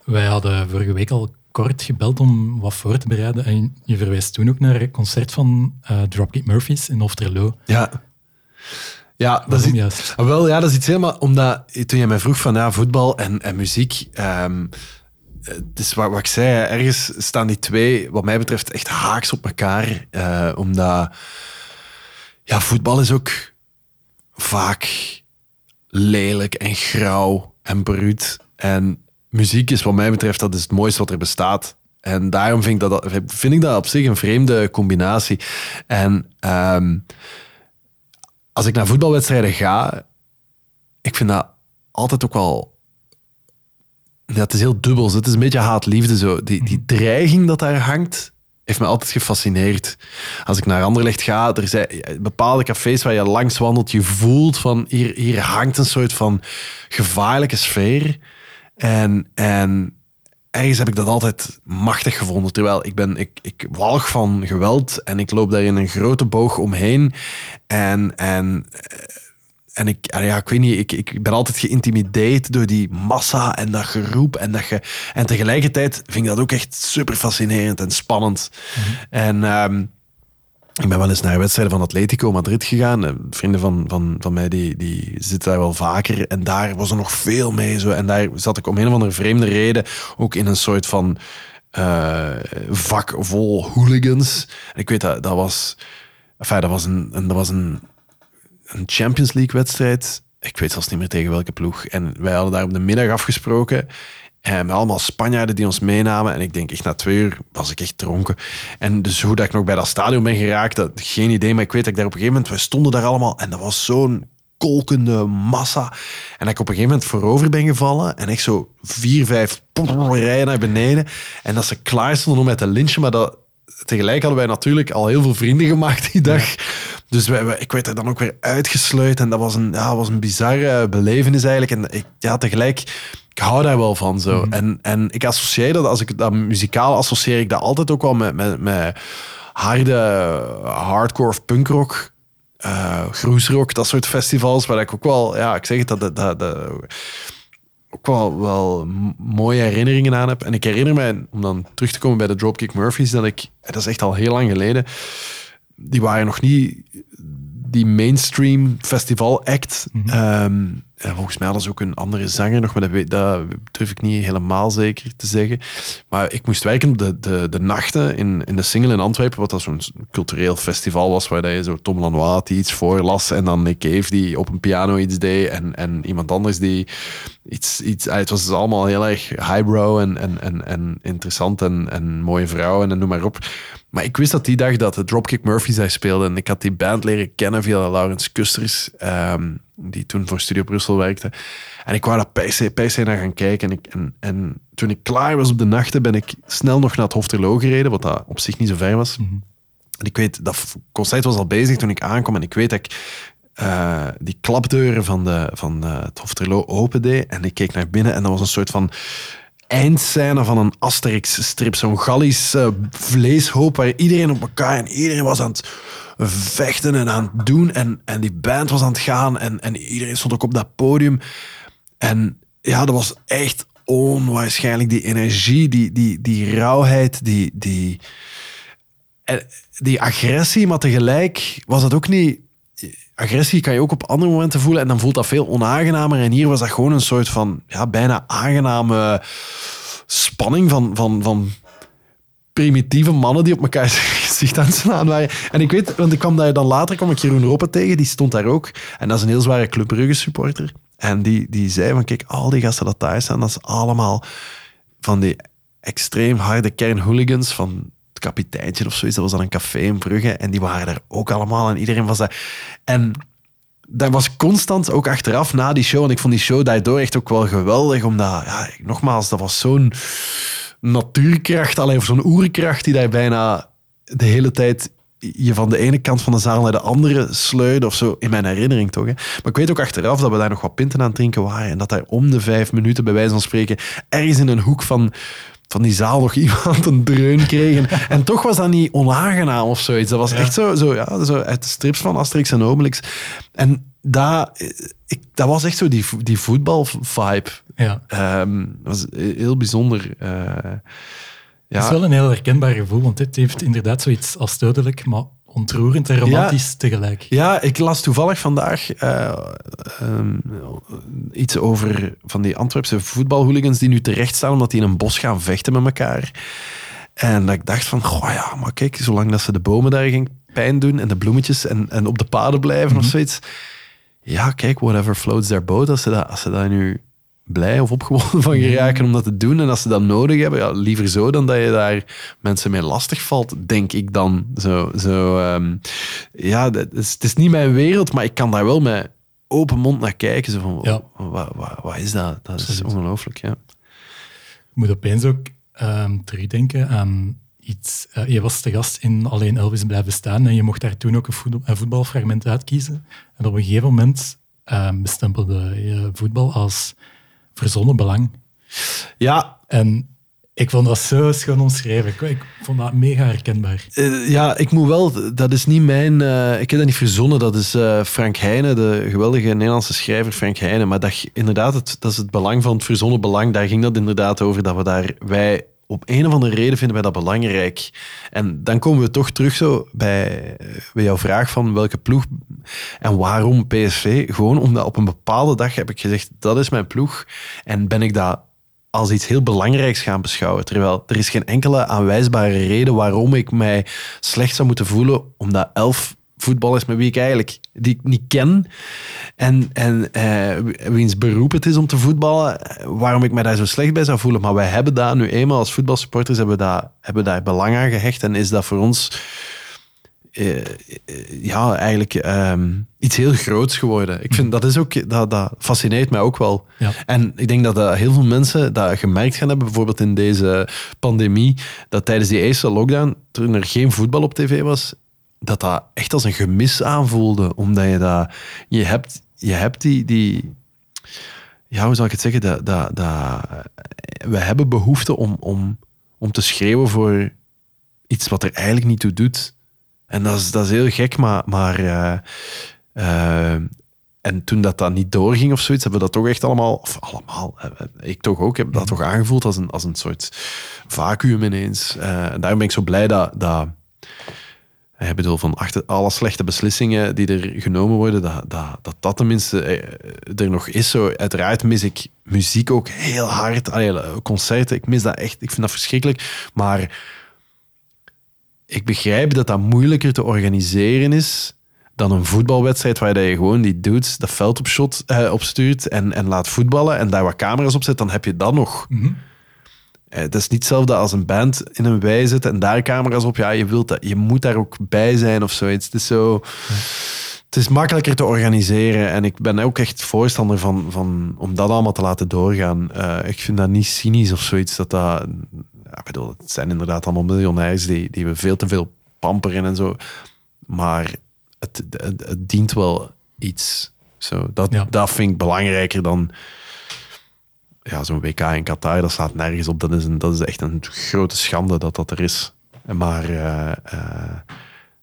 S1: Wij hadden vorige week al kort gebeld om wat voor te bereiden. En je verwijst toen ook naar een concert van eh, Dropkick Murphys in Ofterlo.
S2: Ja. Ja, dat is, iets-? Ah, wel, ja, dat is iets helemaal... Omdat toen je mij vroeg van ja, voetbal en, en muziek... ehm, het is wat, ik zei, ergens staan die twee, wat mij betreft, echt haaks op elkaar. eh, omdat... Ja, voetbal is ook vaak lelijk en grauw en bruut. En muziek is wat mij betreft, dat is het mooiste wat er bestaat. En daarom vind ik dat, vind ik dat op zich een vreemde combinatie. En ehm, als ik naar voetbalwedstrijden ga, ik vind dat altijd ook wel... Het is heel dubbel. Het is een beetje haat-liefde. Zo. Die, die dreiging dat daar hangt, heeft me altijd gefascineerd. Als ik naar Anderlecht ga, er zijn bepaalde cafés waar je langs wandelt, je voelt van hier, hier hangt een soort van gevaarlijke sfeer. En, en ergens heb ik dat altijd machtig gevonden. Terwijl ik ben, ik, ik walg van geweld en ik loop daar in een grote boog omheen. En, en, eh, en ik, ja, ik weet niet, ik, ik ben altijd geïntimideerd door die massa en dat geroep. En, dat ge, en tegelijkertijd vind ik dat ook echt super fascinerend en spannend. En ehm, ik ben wel eens naar wedstrijden van Atletico Madrid gegaan. Eh, Vrienden van, van, van mij die, die zitten daar wel vaker. En daar was er nog veel mee. Zo. En daar zat ik om een of andere vreemde reden ook in een soort van eh, vak vol hooligans. En ik weet dat dat was. Enfin, dat was een, dat was een, een Champions League wedstrijd. Ik weet zelfs niet meer tegen welke ploeg. En wij hadden daar op de middag afgesproken. En met allemaal Spanjaarden die ons meenamen. En ik denk echt na twee uur was ik echt dronken. En dus hoe dat ik nog bij dat stadion ben geraakt, dat, geen idee. Maar ik weet dat ik daar op een gegeven moment, wij stonden daar allemaal. En dat was zo'n kolkende massa. En dat ik op een gegeven moment voorover ben gevallen. En echt zo vier, vijf rijen naar beneden. En dat ze klaar stonden om mij te lynchen. Maar dat, tegelijk hadden wij natuurlijk al heel veel vrienden gemaakt die dag. Dus wij, wij- ik werd er dan ook weer uitgesluiten. En dat was een, ja, was een bizarre belevenis eigenlijk. En ik, ja, tegelijk, ik hou daar wel van zo. En, en ik associeer dat, als ik dat muzikaal associeer ik dat altijd ook wel met, met, met harde hardcore of punkrock. eh groesrock, dat soort festivals, waar ik ook wel, ja, ik zeg het, dat, dat, dat, dat- ook wel, wel mooie herinneringen aan heb. En ik herinner mij, om dan terug te komen bij de Dropkick Murphys, dat ik, dat is echt al heel lang geleden, die waren nog niet die mainstream festival act. Ehm, en volgens mij hadden ze ook een andere zanger nog, maar dat, weet, dat durf ik niet helemaal zeker te zeggen. Maar ik moest werken op de, de, de nachten in, in de Single in Antwerpen, wat dat zo'n cultureel festival was, waar dat je zo Tom Lanois die iets voorlas en dan Nick Cave die op een piano iets deed en, en iemand anders die iets... iets ah, het was dus allemaal heel erg highbrow en, en, en, en interessant en, en mooie vrouwen en noem maar op. Maar ik wist dat die dag dat de Dropkick Murphys daar speelden. En ik had die band leren kennen via Laurens Kusters, ehm, die toen voor Studio Brussel werkte. En ik wou daar per se, per se naar gaan kijken. En, ik, en, en toen ik klaar was op de nachten, ben ik snel nog naar het Hofterlo gereden, wat dat op zich niet zo ver was. En ik weet, dat concert was al bezig toen ik aankwam. En ik weet dat ik eh, die klapdeuren van, de, van eh, het Hofterlo opendeed. En ik keek naar binnen en dat was een soort van eindscène van een Asterix-strip. Zo'n Gallische vleeshoop waar iedereen op elkaar en iedereen was aan het vechten en aan het doen. En, en die band was aan het gaan en, en iedereen stond ook op dat podium. En ja, dat was echt onwaarschijnlijk. Die energie, die, die, die rauwheid, die, die, en die agressie, maar tegelijk was dat ook niet... Agressie kan je ook op andere momenten voelen en dan voelt dat veel onaangenamer. En hier was dat gewoon een soort van ja, bijna aangename spanning van, van, van primitieve mannen die op elkaar gezicht aan het waren. En ik weet, want ik kwam daar dan later, kwam ik Jeroen Roppen tegen, die stond daar ook. En dat is een heel zware Club Brugge supporter. En die, die zei van, kijk, al die gasten dat daar staan, dat is allemaal van die extreem harde kernhooligans van kapiteintje of zoiets. Dat was dan een café in Brugge. En die waren daar ook allemaal en iedereen was daar. En dat was constant, ook achteraf na die show. En ik vond die show daardoor echt ook wel geweldig, omdat, ja, nogmaals, dat was zo'n natuurkracht, alleen zo'n oerkracht die daar bijna de hele tijd je van de ene kant van de zaal naar de andere sleurde of zo, in mijn herinnering toch. Hè. Maar ik weet ook achteraf dat we daar nog wat pinten aan het drinken waren en dat daar om de vijf minuten, bij wijze van spreken, ergens in een hoek van, van die zaal nog iemand een dreun kregen. En toch was dat niet onaangenaam of zoiets. Dat was echt zo, zo, ja, zo uit de strips van Asterix en Obelix. En dat, ik, dat was echt zo die, die voetbal-vibe.
S1: Ja.
S2: Ehm, dat was heel bijzonder. eh, ja.
S1: Het is wel een heel herkenbaar gevoel, want dit heeft inderdaad zoiets als dodelijk, maar ontroerend en romantisch tegelijk.
S2: Ja, ik las toevallig vandaag eh, ehm, iets over van die Antwerpse voetbalhooligans die nu terecht staan omdat die in een bos gaan vechten met elkaar. En dat ik dacht van, goh ja, maar kijk, zolang dat ze de bomen daar geen pijn doen en de bloemetjes en, en op de paden blijven of zoiets. Ja, kijk, whatever floats their boat. Als ze, dat, als ze daar nu blij of opgewonden van geraken om dat te doen en als ze dat nodig hebben, ja, liever zo dan dat je daar mensen mee lastig valt, denk ik dan. Zo, zo, ehm, ja, dat is, het is niet mijn wereld, maar ik kan daar wel met open mond naar kijken. Zo van,
S1: Ja.
S2: wat, wat, wat is dat? Dat is ongelooflijk, ja.
S1: Ik moet opeens ook ehm, terugdenken aan iets. eh, je was te gast in Alleen Elvis blijven staan en je mocht daar toen ook een, voetbal, een voetbalfragment uitkiezen. En op een gegeven moment ehm, bestempelde je voetbal als verzonnen belang.
S2: Ja,
S1: En ik vond dat zo schoon omschreven. Ik, ik vond dat mega herkenbaar.
S2: Eh, ja, ik moet wel, dat is niet mijn, eh, ik heb dat niet verzonnen, dat is eh, Frank Heijnen, de geweldige Nederlandse schrijver Frank Heijnen. Maar dat, inderdaad, het, dat is het belang van het verzonnen belang, daar ging dat inderdaad over, dat we daar, wij op een of andere reden vinden wij dat belangrijk. En dan komen we toch terug zo bij, eh, bij jouw vraag van welke ploeg en waarom PSV. Gewoon omdat op een bepaalde dag heb ik gezegd, dat is mijn ploeg. En ben ik dat als iets heel belangrijks gaan beschouwen. Terwijl er is geen enkele aanwijsbare reden waarom ik mij slecht zou moeten voelen, omdat elf voetballers met wie ik eigenlijk die ik niet ken en, en eh, wiens beroep het is om te voetballen, eh, waarom ik mij daar zo slecht bij zou voelen. Maar wij hebben daar nu eenmaal als voetbalsupporters hebben we daar, hebben daar belang aan gehecht en is dat voor ons eh, eh, ja, eigenlijk ehm, iets heel groots geworden. Ik vind dat is ook, dat, dat fascineert mij ook wel.
S1: Ja.
S2: En ik denk dat eh, heel veel mensen dat gemerkt gaan hebben, bijvoorbeeld in deze pandemie, dat tijdens die eerste lockdown, toen er geen voetbal op tv was, dat dat echt als een gemis aanvoelde. Omdat je dat... Je hebt, je hebt die... die ja, hoe zal ik het zeggen? Dat, dat, dat, we hebben behoefte om, om, om te schreeuwen voor iets wat er eigenlijk niet toe doet. En dat is, dat is heel gek, maar... maar eh, eh, en toen dat, dat niet doorging of zoiets, hebben we dat toch echt allemaal... Of allemaal, eh, ik toch ook, heb dat toch aangevoeld als een, als een soort vacuüm ineens. En daarom ben ik zo blij dat... dat ik bedoel, van achter alle slechte beslissingen die er genomen worden, dat dat, dat, dat tenminste eh, er nog is. Zo, uiteraard mis ik muziek ook heel hard. Allee, concerten, ik mis dat echt. Ik vind dat verschrikkelijk. Maar ik begrijp dat dat moeilijker te organiseren is dan een voetbalwedstrijd waar je gewoon die dudes dat veld op shot eh, opstuurt en, en laat voetballen en daar wat camera's op zet, dan heb je dat nog. Eh, Het is niet hetzelfde als een band in een wei zit en daar camera's op. Ja, je, wilt dat, je moet daar ook bij zijn of zoiets. Het is zo... Het is makkelijker te organiseren en ik ben ook echt voorstander van, van om dat allemaal te laten doorgaan. Eh, ik vind dat niet cynisch of zoiets. Dat dat, ja, bedoel, het zijn inderdaad allemaal miljonairs die, die we veel te veel pamperen en zo. Maar het, het, het dient wel iets. Zo, dat,
S1: Ja.
S2: dat vind ik belangrijker dan ja, zo'n WK in Qatar. Dat staat nergens op. Dat is, een, dat is echt een grote schande dat dat er is. Maar, eh, eh,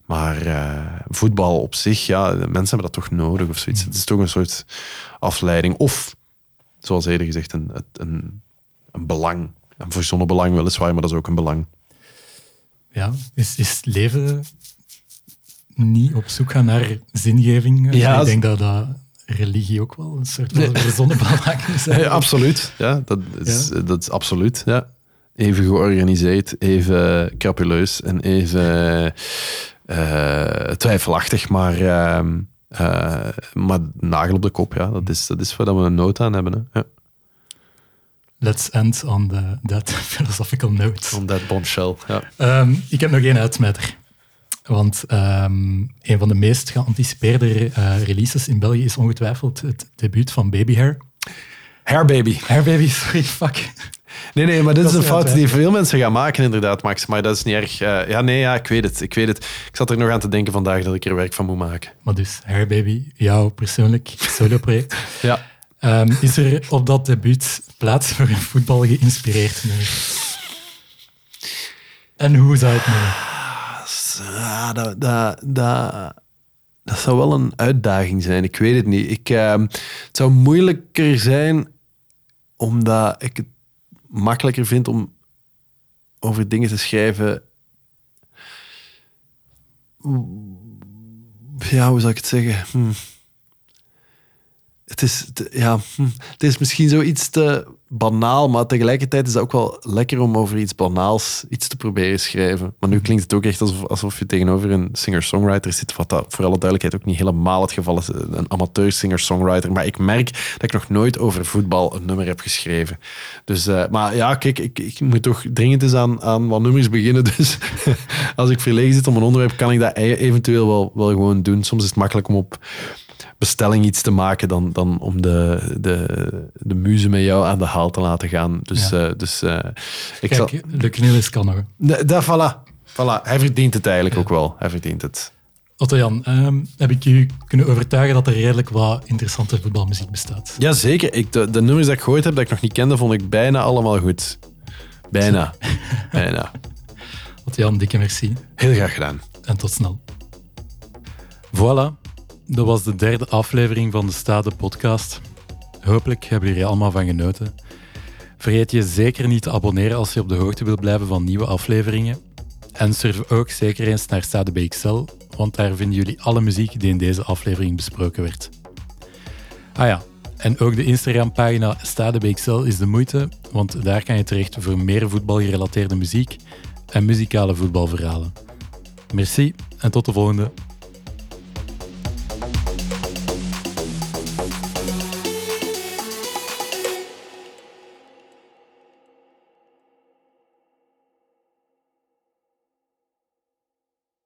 S2: maar eh, voetbal op zich, ja, mensen hebben dat toch nodig of zoiets. Het is toch een soort afleiding. Of, zoals eerder gezegd, een, een, een belang. Een verzonnen belang weliswaar, maar dat is ook een belang.
S1: Ja, is, is leven niet op zoek gaan naar zingeving?
S2: Ja,
S1: ik denk dat dat religie ook wel een soort van belang is.
S2: Ja, absoluut. Ja, dat is, dat is absoluut. Ja. Even georganiseerd, even crapuleus en even eh, twijfelachtig, maar, ehm, eh, maar nagel op de kop. Ja. Dat, is, dat is waar we een nood aan hebben. Hè. Ja.
S1: Let's end on the, that philosophical note.
S2: On that bombshell. Ja.
S1: Ehm, ik heb nog één uitsmijter. Want ehm, een van de meest geanticipeerde eh, releases in België is ongetwijfeld het debuut van Baby Hair.
S2: Hair Baby.
S1: Hair Baby, sorry, fuck.
S2: Nee, nee, maar dit is een fout die veel mensen gaan maken, inderdaad, Max. Maar dat is niet erg. Eh, ja, nee, ja, ik weet het. Ik weet het. Ik zat er nog aan te denken vandaag dat ik er werk van moet maken.
S1: Maar dus, Hair Baby, jouw persoonlijk solo-project.
S2: Ja.
S1: Ehm, is er op dat debuut plaats voor een voetbal geïnspireerd nummer? En hoe zou het noemen?
S2: Ja, dat, dat, dat, zou wel een uitdaging zijn. Ik weet het niet. Ik, ehm, het zou moeilijker zijn omdat ik het makkelijker vind om over dingen te schrijven. Ja, hoe zou ik het zeggen? Hm. Het is, ja, hm. het is misschien zoiets te banaal, maar tegelijkertijd is het ook wel lekker om over iets banaals iets te proberen schrijven. Maar nu klinkt het ook echt alsof, alsof je tegenover een singer-songwriter zit, wat dat voor alle duidelijkheid ook niet helemaal het geval is. Een amateur singer-songwriter. Maar ik merk dat ik nog nooit over voetbal een nummer heb geschreven. Dus, eh, maar ja, kijk, ik, ik moet toch dringend eens aan, aan wat nummers beginnen. Dus als ik verlegen zit om een onderwerp, kan ik dat e- eventueel wel, wel gewoon doen. Soms is het makkelijk om op bestelling iets te maken dan, dan om de, de, de muze met jou aan de haal te laten gaan. Dus,
S1: Ja.
S2: eh, dus eh, ik zal...
S1: Kijk, kan nog.
S2: Da, da, voilà. voilà. Hij verdient het eigenlijk ook wel. Hij verdient het.
S1: Otto Jan, ehm, heb ik u kunnen overtuigen dat er redelijk wat interessante voetbalmuziek bestaat?
S2: Jazeker. Ik, de, de nummers dat ik gehoord heb, dat ik nog niet kende, vond ik bijna allemaal goed. Bijna. bijna.
S1: Otto Jan, dikke merci
S2: Heel graag gedaan.
S1: en tot snel.
S2: Voilà.
S1: Dat was de derde aflevering van de Stade podcast. Hopelijk hebben jullie er allemaal van genoten. Vergeet je zeker niet te abonneren als je op de hoogte wilt blijven van nieuwe afleveringen. En surf ook zeker eens naar Stade BXL, want daar vinden jullie alle muziek die in deze aflevering besproken werd. Ah ja, en ook de Instagram-pagina Stade BXL is de moeite, want daar kan je terecht voor meer voetbalgerelateerde muziek en muzikale voetbalverhalen. Merci en tot de volgende.